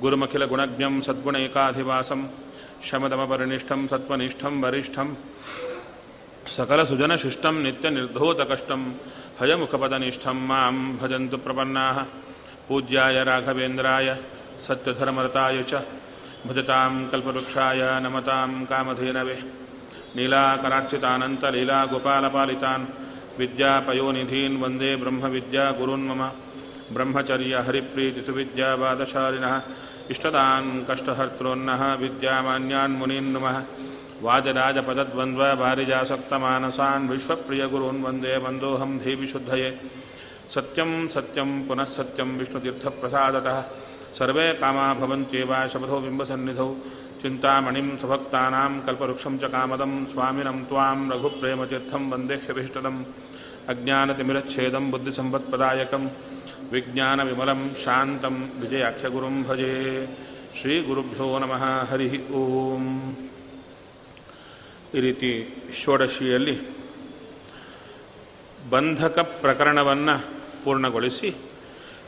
गुरुमखिलगुणज्ञं सद्गुणैकाधिवासं, शमदमपरिनिष्ठं सत्त्वनिष्ठं वरिष्ठं, सकलसुजनशिष्टं नित्यनिर्धूतकष्टं, हयमुखपदनिष्ठं माँ भजन्तु प्रपन्नाः, पूज्याय राघवेन्द्राय, सत्यधर्मरताय च, भजतां कल्पवृक्षाय नमतां कामधेनवे, नीलाकरार्चितानन्तलीलागोपालपालितान्, विद्यापयोनिधीन् वंदे ब्रह्मविद्या गुरून् मम ब्रह्मचर्यहरिप्रीतिसुविद्यावादशालिनः इष्टदान् कष्टहर्तॄन्नः, विद्यामान्यान् मुनीन् नुमः। वाजराजपदद्वन्द्ववारिजासक्तमानसान् विश्वप्रियगुरून् वंदे वन्दोऽहं धीविशुद्धये। सत्यं सत्यं पुनः सत्यं विष्णुतीर्थप्रसादतः। सर्वे कामा भवन्त्येव शपथो बिम्बसन्निधौ। चिन्तामणिं सभक्तानां कल्पवृक्षं च कामदं। स्वामिनं त्वां रघुप्रेमतीर्थं वन्देह्यभीष्टदम् अज्ञानतिमिरच्छेदं बुद्धिसम्पत्प्रदायकं विज्ञानविमलं शान्तं विजयाख्यगुरुं भजे ಶ್ರೀಗುರುಭ್ಯೋ ನಮಃ ಹರಿ ಓಂ ಈ ರೀತಿ ಷೋಡಶಿಯಲ್ಲಿ ಬಂಧಕ ಪ್ರಕರಣವನ್ನು ಪೂರ್ಣಗೊಳಿಸಿ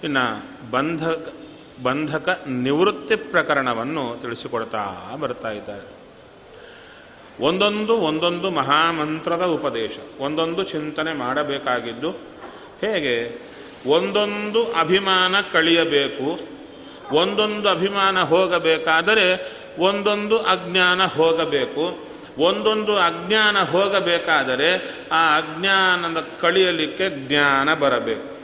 ಇನ್ನು ಬಂಧ ಬಂಧಕ ನಿವೃತ್ತಿ ಪ್ರಕರಣವನ್ನು ತಿಳಿಸಿಕೊಡ್ತಾ ಬರ್ತಾ ಇದ್ದಾರೆ ಒಂದೊಂದು ಒಂದೊಂದು ಮಹಾಮಂತ್ರದ ಉಪದೇಶ ಒಂದೊಂದು ಚಿಂತನೆ ಮಾಡಬೇಕಾಗಿದ್ದು ಹೇಗೆ ಒಂದೊಂದು ಅಭಿಮಾನ ಕಳಿಯಬೇಕು, ಒಂದೊಂದು ಅಭಿಮಾನ ಹೋಗಬೇಕಾದರೆ ಒಂದೊಂದು ಅಜ್ಞಾನ ಹೋಗಬೇಕು. ಒಂದೊಂದು ಅಜ್ಞಾನ ಹೋಗಬೇಕಾದರೆ ಆ ಅಜ್ಞಾನದ ಕಳಿಯಲಿಕ್ಕೆ ಜ್ಞಾನ ಬರಬೇಕು.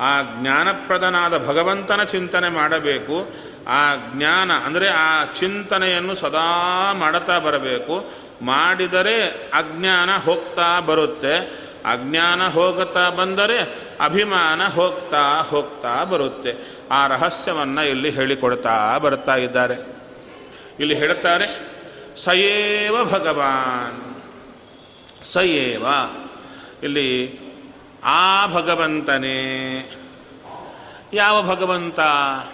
ಆ ಜ್ಞಾನಪ್ರದನಾದ ಭಗವಂತನ ಚಿಂತನೆ ಮಾಡಬೇಕು. ಆ ಜ್ಞಾನ ಅಂದರೆ ಆ ಚಿಂತನೆಯನ್ನು ಸದಾ ಮಾಡುತ್ತಾ ಬರಬೇಕು. ಮಾಡಿದರೆ ಅಜ್ಞಾನ ಹೋಗ್ತಾ ಬರುತ್ತೆ. ಅಜ್ಞಾನ ಹೋಗುತ್ತಾ ಬಂದರೆ ಅಭಿಮಾನ ಹೋಗ್ತಾ ಹೋಗ್ತಾ ಬರುತ್ತೆ. ಆ ರಹಸ್ಯವನ್ನು ಇಲ್ಲಿ ಹೇಳಿಕೊಡ್ತಾ ಬರ್ತಾ ಇದ್ದಾರೆ. ಇಲ್ಲಿ ಹೇಳುತ್ತಾರೆ ಸಯೇವ ಭಗವಾನ್, ಸಯೇವ. ಇಲ್ಲಿ, ಆ ಭಗವಂತನೇ. ಯಾವ ಭಗವಂತ?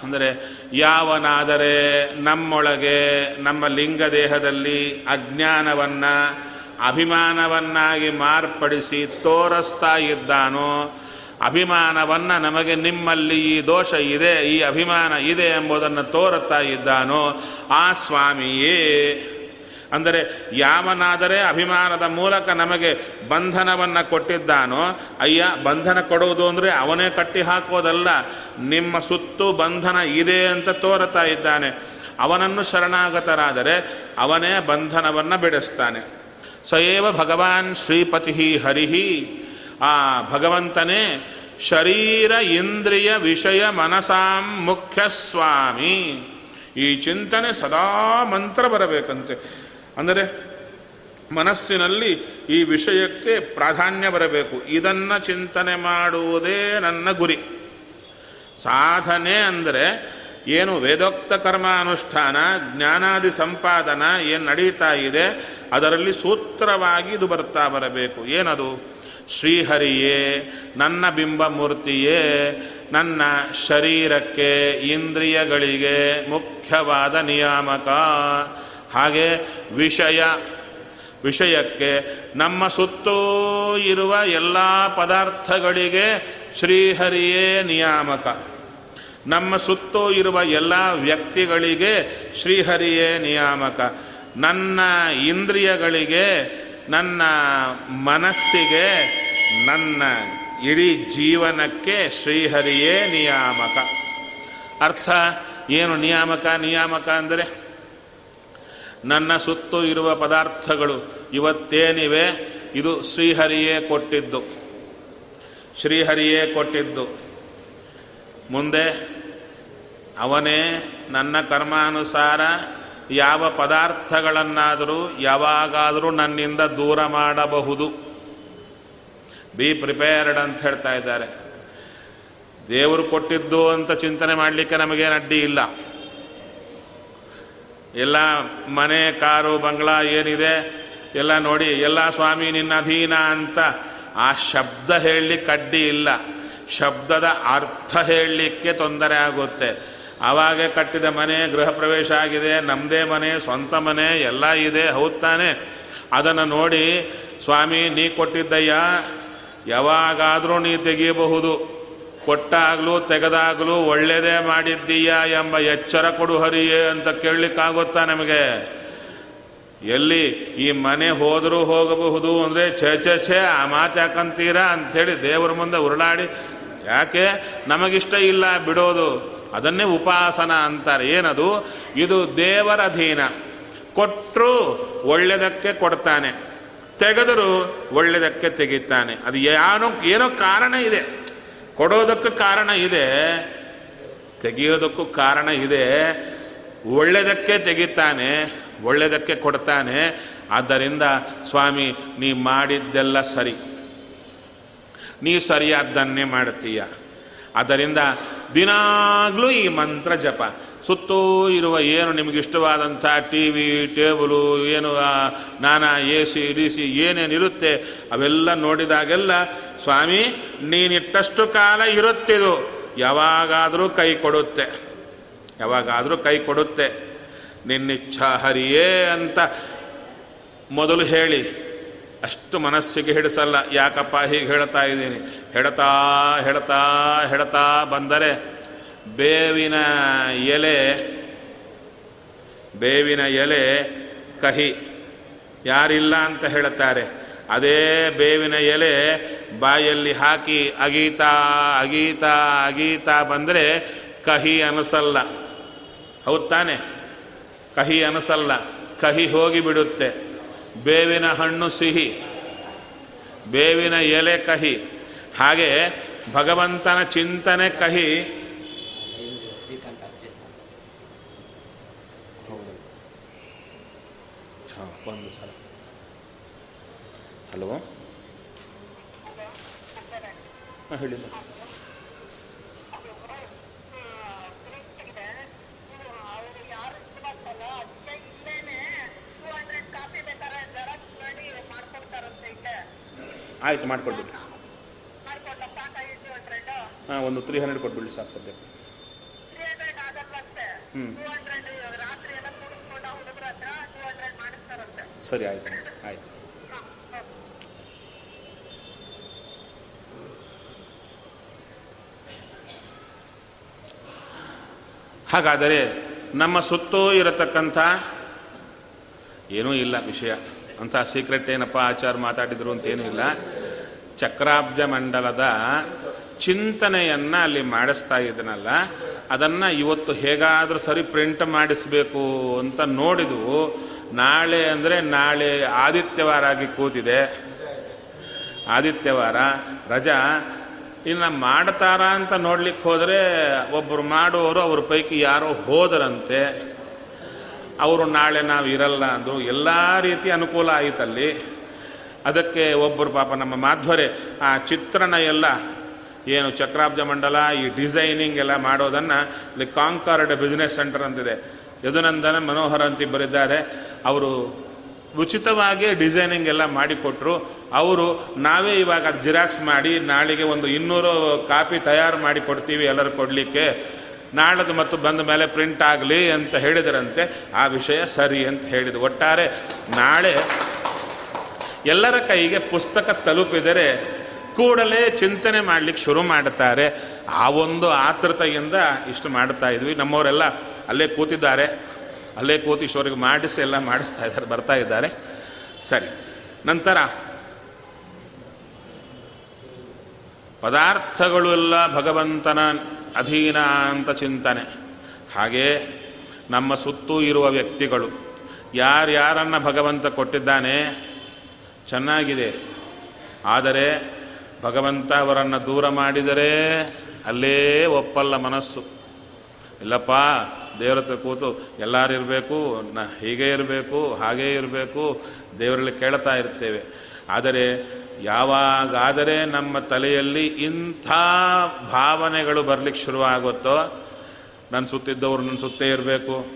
ಅಂದರೆ, ಯಾವನಾದರೆ ನಮ್ಮೊಳಗೆ, ನಮ್ಮ ಲಿಂಗದೇಹದಲ್ಲಿ ಅಜ್ಞಾನವನ್ನು ಅಭಿಮಾನವನ್ನಾಗಿ ಮಾರ್ಪಡಿಸಿ ತೋರಿಸ್ತಾ ಇದ್ದಾನೋ, ಅಭಿಮಾನವನ್ನು ನಮಗೆ ನಿಮ್ಮಲ್ಲಿ ಈ ದೋಷ ಇದೆ, ಈ ಅಭಿಮಾನ ಇದೆ ಎಂಬುದನ್ನು ತೋರುತ್ತಾ ಇದ್ದಾನೋ, ಆ ಸ್ವಾಮಿಯೇ. ಅಂದರೆ ಯಾವನಾದರೆ ಅಭಿಮಾನದ ಮೂಲಕ ನಮಗೆ ಬಂಧನವನ್ನು ಕೊಟ್ಟಿದ್ದಾನೋ, ಅಯ್ಯ, ಬಂಧನ ಕೊಡುವುದು ಅಂದರೆ ಅವನೇ ಕಟ್ಟಿ ಹಾಕೋದಲ್ಲ, ನಿಮ್ಮ ಸುತ್ತು ಬಂಧನ ಇದೆ ಅಂತ ತೋರುತ್ತಾ ಇದ್ದಾನೆ. ಅವನನ್ನು ಶರಣಾಗತರಾದರೆ ಅವನೇ ಬಂಧನವನ್ನು ಬಿಡಿಸ್ತಾನೆ. ಸಯೇವ ಭಗವಾನ್ ಶ್ರೀಪತಿ ಹರಿಹಿ ಆ ಭಗವಂತನೇ ಶರೀರ ಇಂದ್ರಿಯ ವಿಷಯ ಮನಸಾಂ ಮುಖ್ಯ ಸ್ವಾಮಿ ಈ ಚಿಂತನೆ ಸದಾ ಮಂತ್ರ ಬರಬೇಕಂತೆ. ಅಂದರೆ ಮನಸ್ಸಿನಲ್ಲಿ ಈ ವಿಷಯಕ್ಕೆ ಪ್ರಾಧಾನ್ಯ ಬರಬೇಕು. ಇದನ್ನು ಚಿಂತನೆ ಮಾಡುವುದೇ ನನ್ನ ಗುರಿ. ಸಾಧನೆ ಅಂದರೆ ಏನು ವೇದೋಕ್ತ ಕರ್ಮಾನುಷ್ಠಾನ, ಜ್ಞಾನಾದಿ ಸಂಪಾದನ ಏನು ನಡೀತಾ ಇದೆ, ಅದರಲ್ಲಿ ಸೂತ್ರವಾಗಿ ಇದು ಬರ್ತಾ ಬರಬೇಕು. ಏನದು? ಶ್ರೀಹರಿಯೇ, ನನ್ನ ಬಿಂಬಮೂರ್ತಿಯೇ ನನ್ನ ಶರೀರಕ್ಕೆ ಇಂದ್ರಿಯಗಳಿಗೆ ಮುಖ್ಯವಾದ ನಿಯಾಮಕ. ಹಾಗೆ ವಿಷಯ, ವಿಷಯಕ್ಕೆ ನಮ್ಮ ಸುತ್ತೂ ಇರುವ ಎಲ್ಲ ಪದಾರ್ಥಗಳಿಗೆ ಶ್ರೀಹರಿಯೇ ನಿಯಾಮಕ. ನಮ್ಮ ಸುತ್ತೋ ಇರುವ ಎಲ್ಲ ವ್ಯಕ್ತಿಗಳಿಗೆ ಶ್ರೀಹರಿಯೇ ನಿಯಾಮಕ. ನನ್ನ ಇಂದ್ರಿಯಗಳಿಗೆ, ನನ್ನ ಮನಸ್ಸಿಗೆ, ನನ್ನ ಇಡೀ ಜೀವನಕ್ಕೆ ಶ್ರೀಹರಿಯೇ ನಿಯಾಮಕ. ಅರ್ಥ? ಏನು ನಿಯಾಮಕ? ನಿಯಾಮಕ ಅಂದರೆ, ನನ್ನ ಸುತ್ತು ಇರುವ ಪದಾರ್ಥಗಳು ಇವತ್ತೇನಿವೆ, ಇದು ಶ್ರೀಹರಿಯೇ ಕೊಟ್ಟಿದ್ದು. ಶ್ರೀಹರಿಯೇ ಕೊಟ್ಟಿದ್ದು. ಮುಂದೆ, ಅವನೇ ನನ್ನ ಕರ್ಮಾನುಸಾರ ಯಾವ ಪದಾರ್ಥಗಳನ್ನಾದರೂ ಯಾವಾಗಾದರೂ ನನ್ನಿಂದ ದೂರ ಮಾಡಬಹುದು. ಬಿ ಪ್ರಿಪೇರ್ಡ್ ಅಂತ ಹೇಳ್ತಾ ಇದ್ದಾರೆ. ದೇವರು ಕೊಟ್ಟಿದ್ದು ಅಂತ ಚಿಂತನೆ ಮಾಡಲಿಕ್ಕೆ ನಮಗೇನು ಅಡ್ಡಿ ಇಲ್ಲ. ಎಲ್ಲ ಮನೆ, ಕಾರು, ಬಂಗ್ಲಾ ಏನಿದೆ, ಎಲ್ಲ ನೋಡಿ, ಎಲ್ಲ ಸ್ವಾಮಿ ನಿನ್ನ ಅಧೀನ ಅಂತ ಆ ಶಬ್ದ ಹೇಳಲಿಕ್ಕೆ ಅಡ್ಡಿ ಇಲ್ಲ. ಶಬ್ದದ ಅರ್ಥ ಹೇಳಲಿಕ್ಕೆ ತೊಂದರೆ ಆಗುತ್ತೆ. ಆವಾಗ ಕಟ್ಟಿದ ಮನೆ, ಗೃಹ ಪ್ರವೇಶ ಆಗಿದೆ ನಮ್ಮದೇ ಮನೆ, ಸ್ವಂತ ಮನೆ, ಎಲ್ಲ ಇದೆ, ಹೌದ್ ತಾನೆ. ಅದನ್ನು ನೋಡಿ, ಸ್ವಾಮಿ, ನೀ ಕೊಟ್ಟಿದ್ದಯ್ಯ, ಯಾವಾಗಾದರೂ ನೀ ತೆಗೆಯಬಹುದು. ಕೊಟ್ಟಾಗಲೂ, ತೆಗೆದಾಗಲೂ ಒಳ್ಳೆಯದೇ ಮಾಡಿದ್ದೀಯ ಎಂಬ ಎಚ್ಚರ ಕೊಡು ಹರಿಯೇ ಅಂತ ಕೇಳಲಿಕ್ಕಾಗುತ್ತಾ ನಮಗೆ? ಎಲ್ಲಿ ಈ ಮನೆ ಹೋದರೂ ಹೋಗಬಹುದು ಅಂದರೆ ಛೇ ಛೇ ಛೇ, ಆ ಮಾತು ಯಾಕಂತೀರಾ ಅಂಥೇಳಿ ದೇವರ ಮುಂದೆ ಉರುಳಾಡಿ ಯಾಕೆ? ನಮಗಿಷ್ಟ ಇಲ್ಲ ಬಿಡೋದು. ಅದನ್ನೇ ಉಪಾಸನ ಅಂತಾರೆ. ಏನದು? ಇದು ದೇವರ ಅಧೀನ. ಕೊಟ್ಟರು ಒಳ್ಳೆಯದಕ್ಕೆ ಕೊಡ್ತಾನೆ. ತೆಗೆದರು ಒಳ್ಳೆಯದಕ್ಕೆ ತೆಗಿತಾನೆ. ಅದು ಏನೋ ಏನೋ ಕಾರಣ ಇದೆ. ಕೊಡೋದಕ್ಕೂ ಕಾರಣ ಇದೆ. ತೆಗೆಯೋದಕ್ಕೂ ಕಾರಣ ಇದೆ. ಒಳ್ಳೆಯದಕ್ಕೆ ತೆಗಿತಾನೆ, ಒಳ್ಳೆಯದಕ್ಕೆ ಕೊಡ್ತಾನೆ. ಆದ್ದರಿಂದ ಸ್ವಾಮಿ, ನೀ ಮಾಡಿದ್ದೆಲ್ಲ ಸರಿ. ನೀ ಸರಿಯಾದ್ದನ್ನೇ ಮಾಡ್ತೀಯ ಆದ್ದರಿಂದ ದಿನಾಗಲೂ ಈ ಮಂತ್ರ ಜಪ. ಸುತ್ತೂ ಇರುವ ಏನು ನಿಮಗಿಷ್ಟವಾದಂಥ ಟಿ ವಿ, ಟೇಬಲು, ಏನು ನಾನಾ ಎ ಸಿ, ಡಿ ಸಿ ಏನೇನಿರುತ್ತೆ ಅವೆಲ್ಲ ನೋಡಿದಾಗೆಲ್ಲ, ಸ್ವಾಮಿ, ನೀನಿಟ್ಟಷ್ಟು ಕಾಲ ಇರುತ್ತಿದು. ಯಾವಾಗಾದರೂ ಕೈ ಕೊಡುತ್ತೆ. ಯಾವಾಗಾದರೂ ಕೈ ಕೊಡುತ್ತೆ. ನಿನ್ನಿಚ್ಛಾ ಹರಿಯೇ ಅಂತ ಮೊದಲು ಹೇಳಿ. ಅಷ್ಟು ಮನಸ್ಸಿಗೆ ಹಿಡಿಸಲ್ಲ. ಯಾಕಪ್ಪ ಹೀಗೆ ಹೇಳ್ತಾ ಇದ್ದೀನಿ? ಹೆಡ್ತಾ ಹೆಡ್ತಾ ಹೆಡ್ತಾ ಬಂದರೆ ಬೇವಿನ ಎಲೆ ಬೇವಿನ ಎಲೆ ಕಹಿ. ಯಾರಿಲ್ಲ ಅಂತ ಹೇಳುತ್ತಾರೆ. ಅದೇ ಬೇವಿನ ಎಲೆ ಬಾಯಲ್ಲಿ ಹಾಕಿ ಅಗೀತಾ ಅಗೀತಾ ಅಗೀತಾ ಬಂದರೆ ಕಹಿ ಅನಿಸಲ್ಲ. ಹೌದ್ ತಾನೆ? ಕಹಿ ಅನಿಸಲ್ಲ. ಕಹಿ ಹೋಗಿ ಬಿಡುತ್ತೆ ಬೇವಿನ ಹಣ್ಣು ಸಿಹಿ ಬೇವಿನ ಎಲೆ ಕಹಿ ಹಾಗೆ ಭಗವಂತನ ಚಿಂತನೆ ಕಹಿ. ಒಂದು ಸಲ ಹಲೋ ಹೇಳಿ ಆಯ್ತು ಮಾಡಿಕೊಡ್ಬಿಡಿ ಹಾಂ, ಒಂದು ತ್ರೀ ಹಂಡ್ರೆಡ್ ಕೊಟ್ಬಿಡಿ ಸಾಕು ಸದ್ಯಕ್ಕೆ. ಹ್ಞೂ ಸರಿ, ಆಯ್ತು ಆಯ್ತು. ಹಾಗಾದರೆ ನಮ್ಮ ಸುತ್ತೂ ಇರತಕ್ಕಂಥ ಏನೂ ಇಲ್ಲ ವಿಷಯ. ಅಂಥ ಸೀಕ್ರೆಟ್ ಏನಪ್ಪ ಆಚಾರ ಮಾತಾಡಿದ್ರು ಅಂತೇನೂ ಇಲ್ಲ. ಚಕ್ರಾಬ್ಜ ಮಂಡಲದ ಚಿಂತನೆಯನ್ನು ಅಲ್ಲಿ ಮಾಡಿಸ್ತಾ ಇದ್ದನಲ್ಲ ಅದನ್ನು ಇವತ್ತು ಹೇಗಾದರೂ ಸರಿ ಪ್ರಿಂಟ್ ಮಾಡಿಸ್ಬೇಕು ಅಂತ ನೋಡಿದ್ವು ನಾಳೆ ಅಂದರೆ ನಾಳೆ ಆದಿತ್ಯವಾರ ಆಗಿ ಕೂತಿದೆ. ಆದಿತ್ಯವಾರ ರಜಾ. ಇನ್ನು ಮಾಡ್ತಾರಾ ಅಂತ ನೋಡ್ಲಿಕ್ಕೆ ಹೋದರೆ ಒಬ್ಬರು ಮಾಡುವವರು ಅವ್ರ ಪೈಕಿ ಯಾರೋ ಹೋದರಂತೆ. ಅವರು ನಾಳೆ ನಾವು ಇರಲ್ಲ ಅಂದರು ಎಲ್ಲ ರೀತಿ ಅನುಕೂಲ ಆಯಿತಲ್ಲಿ. ಅದಕ್ಕೆ ಒಬ್ಬರು ಪಾಪ ನಮ್ಮ ಮಾಧ್ವರೇ, ಆ ಚಿತ್ರಣ ಎಲ್ಲ, ಏನು ಚಕ್ರಾಬ್ಜ ಮಂಡಲ, ಈ ಡಿಸೈನಿಂಗ್ ಎಲ್ಲ ಮಾಡೋದನ್ನು ಇಲ್ಲಿ ಕಾಂಕಾರ್ಡ್ ಬಿಸ್ನೆಸ್ ಸೆಂಟರ್ ಅಂತಿದೆ. ಯದುನಂದನ ಮನೋಹರ್ ಅಂತ ಬರೆದಿದ್ದಾರೆ ಅವರು ಉಚಿತವಾಗಿ ಡಿಸೈನಿಂಗ್ ಎಲ್ಲ ಮಾಡಿಕೊಟ್ರು. ಅವರು ನಾವೇ ಇವಾಗ ಜಿರಾಕ್ಸ್ ಮಾಡಿ ನಾಳೆಗೆ ಒಂದು ಇನ್ನೂರು ಕಾಪಿ ತಯಾರು ಮಾಡಿ ಕೊಡ್ತೀವಿ ಎಲ್ಲರೂ ಕೊಡಲಿಕ್ಕೆ. ನಾಳದು ಮತ್ತು ಬಂದ ಮೇಲೆ ಪ್ರಿಂಟ್ ಆಗಲಿ ಅಂತ ಹೇಳಿದರಂತೆ, ಆ ವಿಷಯ ಸರಿ ಅಂತ ಹೇಳಿದ್ರು ಒಟ್ಟಾರೆ ನಾಳೆ ಎಲ್ಲರ ಕೈಗೆ ಪುಸ್ತಕ ತಲುಪಿದರೆ ಕೂಡಲೇ ಚಿಂತನೆ ಮಾಡಲಿಕ್ಕೆ ಶುರು ಮಾಡುತ್ತಾರೆ ಆ ಒಂದು ಆತೃತೆಯಿಂದ ಇಷ್ಟು ಮಾಡ್ತಾ ಇದ್ವಿ. ನಮ್ಮವರೆಲ್ಲ ಅಲ್ಲೇ ಕೂತಿದ್ದಾರೆ. ಅಲ್ಲೇ ಕೂತು ಈಶ್ವರಿಗೆ ಮಾಡಿಸಿ ಎಲ್ಲ ಮಾಡಿಸ್ತಾ ಇದ್ದಾರೆ, ಬರ್ತಾ ಇದ್ದಾರೆ. ಸರಿ, ನಂತರ ಪದಾರ್ಥಗಳು ಎಲ್ಲ ಭಗವಂತನ ಅಧೀನ ಅಂತ ಚಿಂತನೆ. ಹಾಗೇ ನಮ್ಮ ಸುತ್ತೂ ಇರುವ ವ್ಯಕ್ತಿಗಳು, ಯಾರ್ಯಾರನ್ನು ಭಗವಂತ ಕೊಟ್ಟಿದ್ದಾನೆ, ಚೆನ್ನಾಗಿದೆ. ಆದರೆ ಭಗವಂತ ಅವರನ್ನು ದೂರ ಮಾಡಿದರೆ ಅಲ್ಲೇ ಒಪ್ಪಲ್ಲ ಮನಸ್ಸು. ಇಲ್ಲಪ್ಪ, ದೇವ್ರ ಕೂತು ಎಲ್ಲರೂ ಇರಬೇಕು, ನ ಹೀಗೆ ಇರಬೇಕು, ಹಾಗೇ ಇರಬೇಕು, ದೇವರಲ್ಲಿ ಕೇಳ್ತಾ ಇರ್ತೇವೆ. ಆದರೆ ಯಾವಾಗಾದರೆ ನಮ್ಮ ತಲೆಯಲ್ಲಿ ಇಂಥ ಭಾವನೆಗಳು ಬರಲಿಕ್ಕೆ ಶುರುವಾಗುತ್ತೋ ನನ್ನ ಸುತ್ತಿದ್ದವರು ನನ್ನ ಸುತ್ತೇ ಇರಬೇಕು.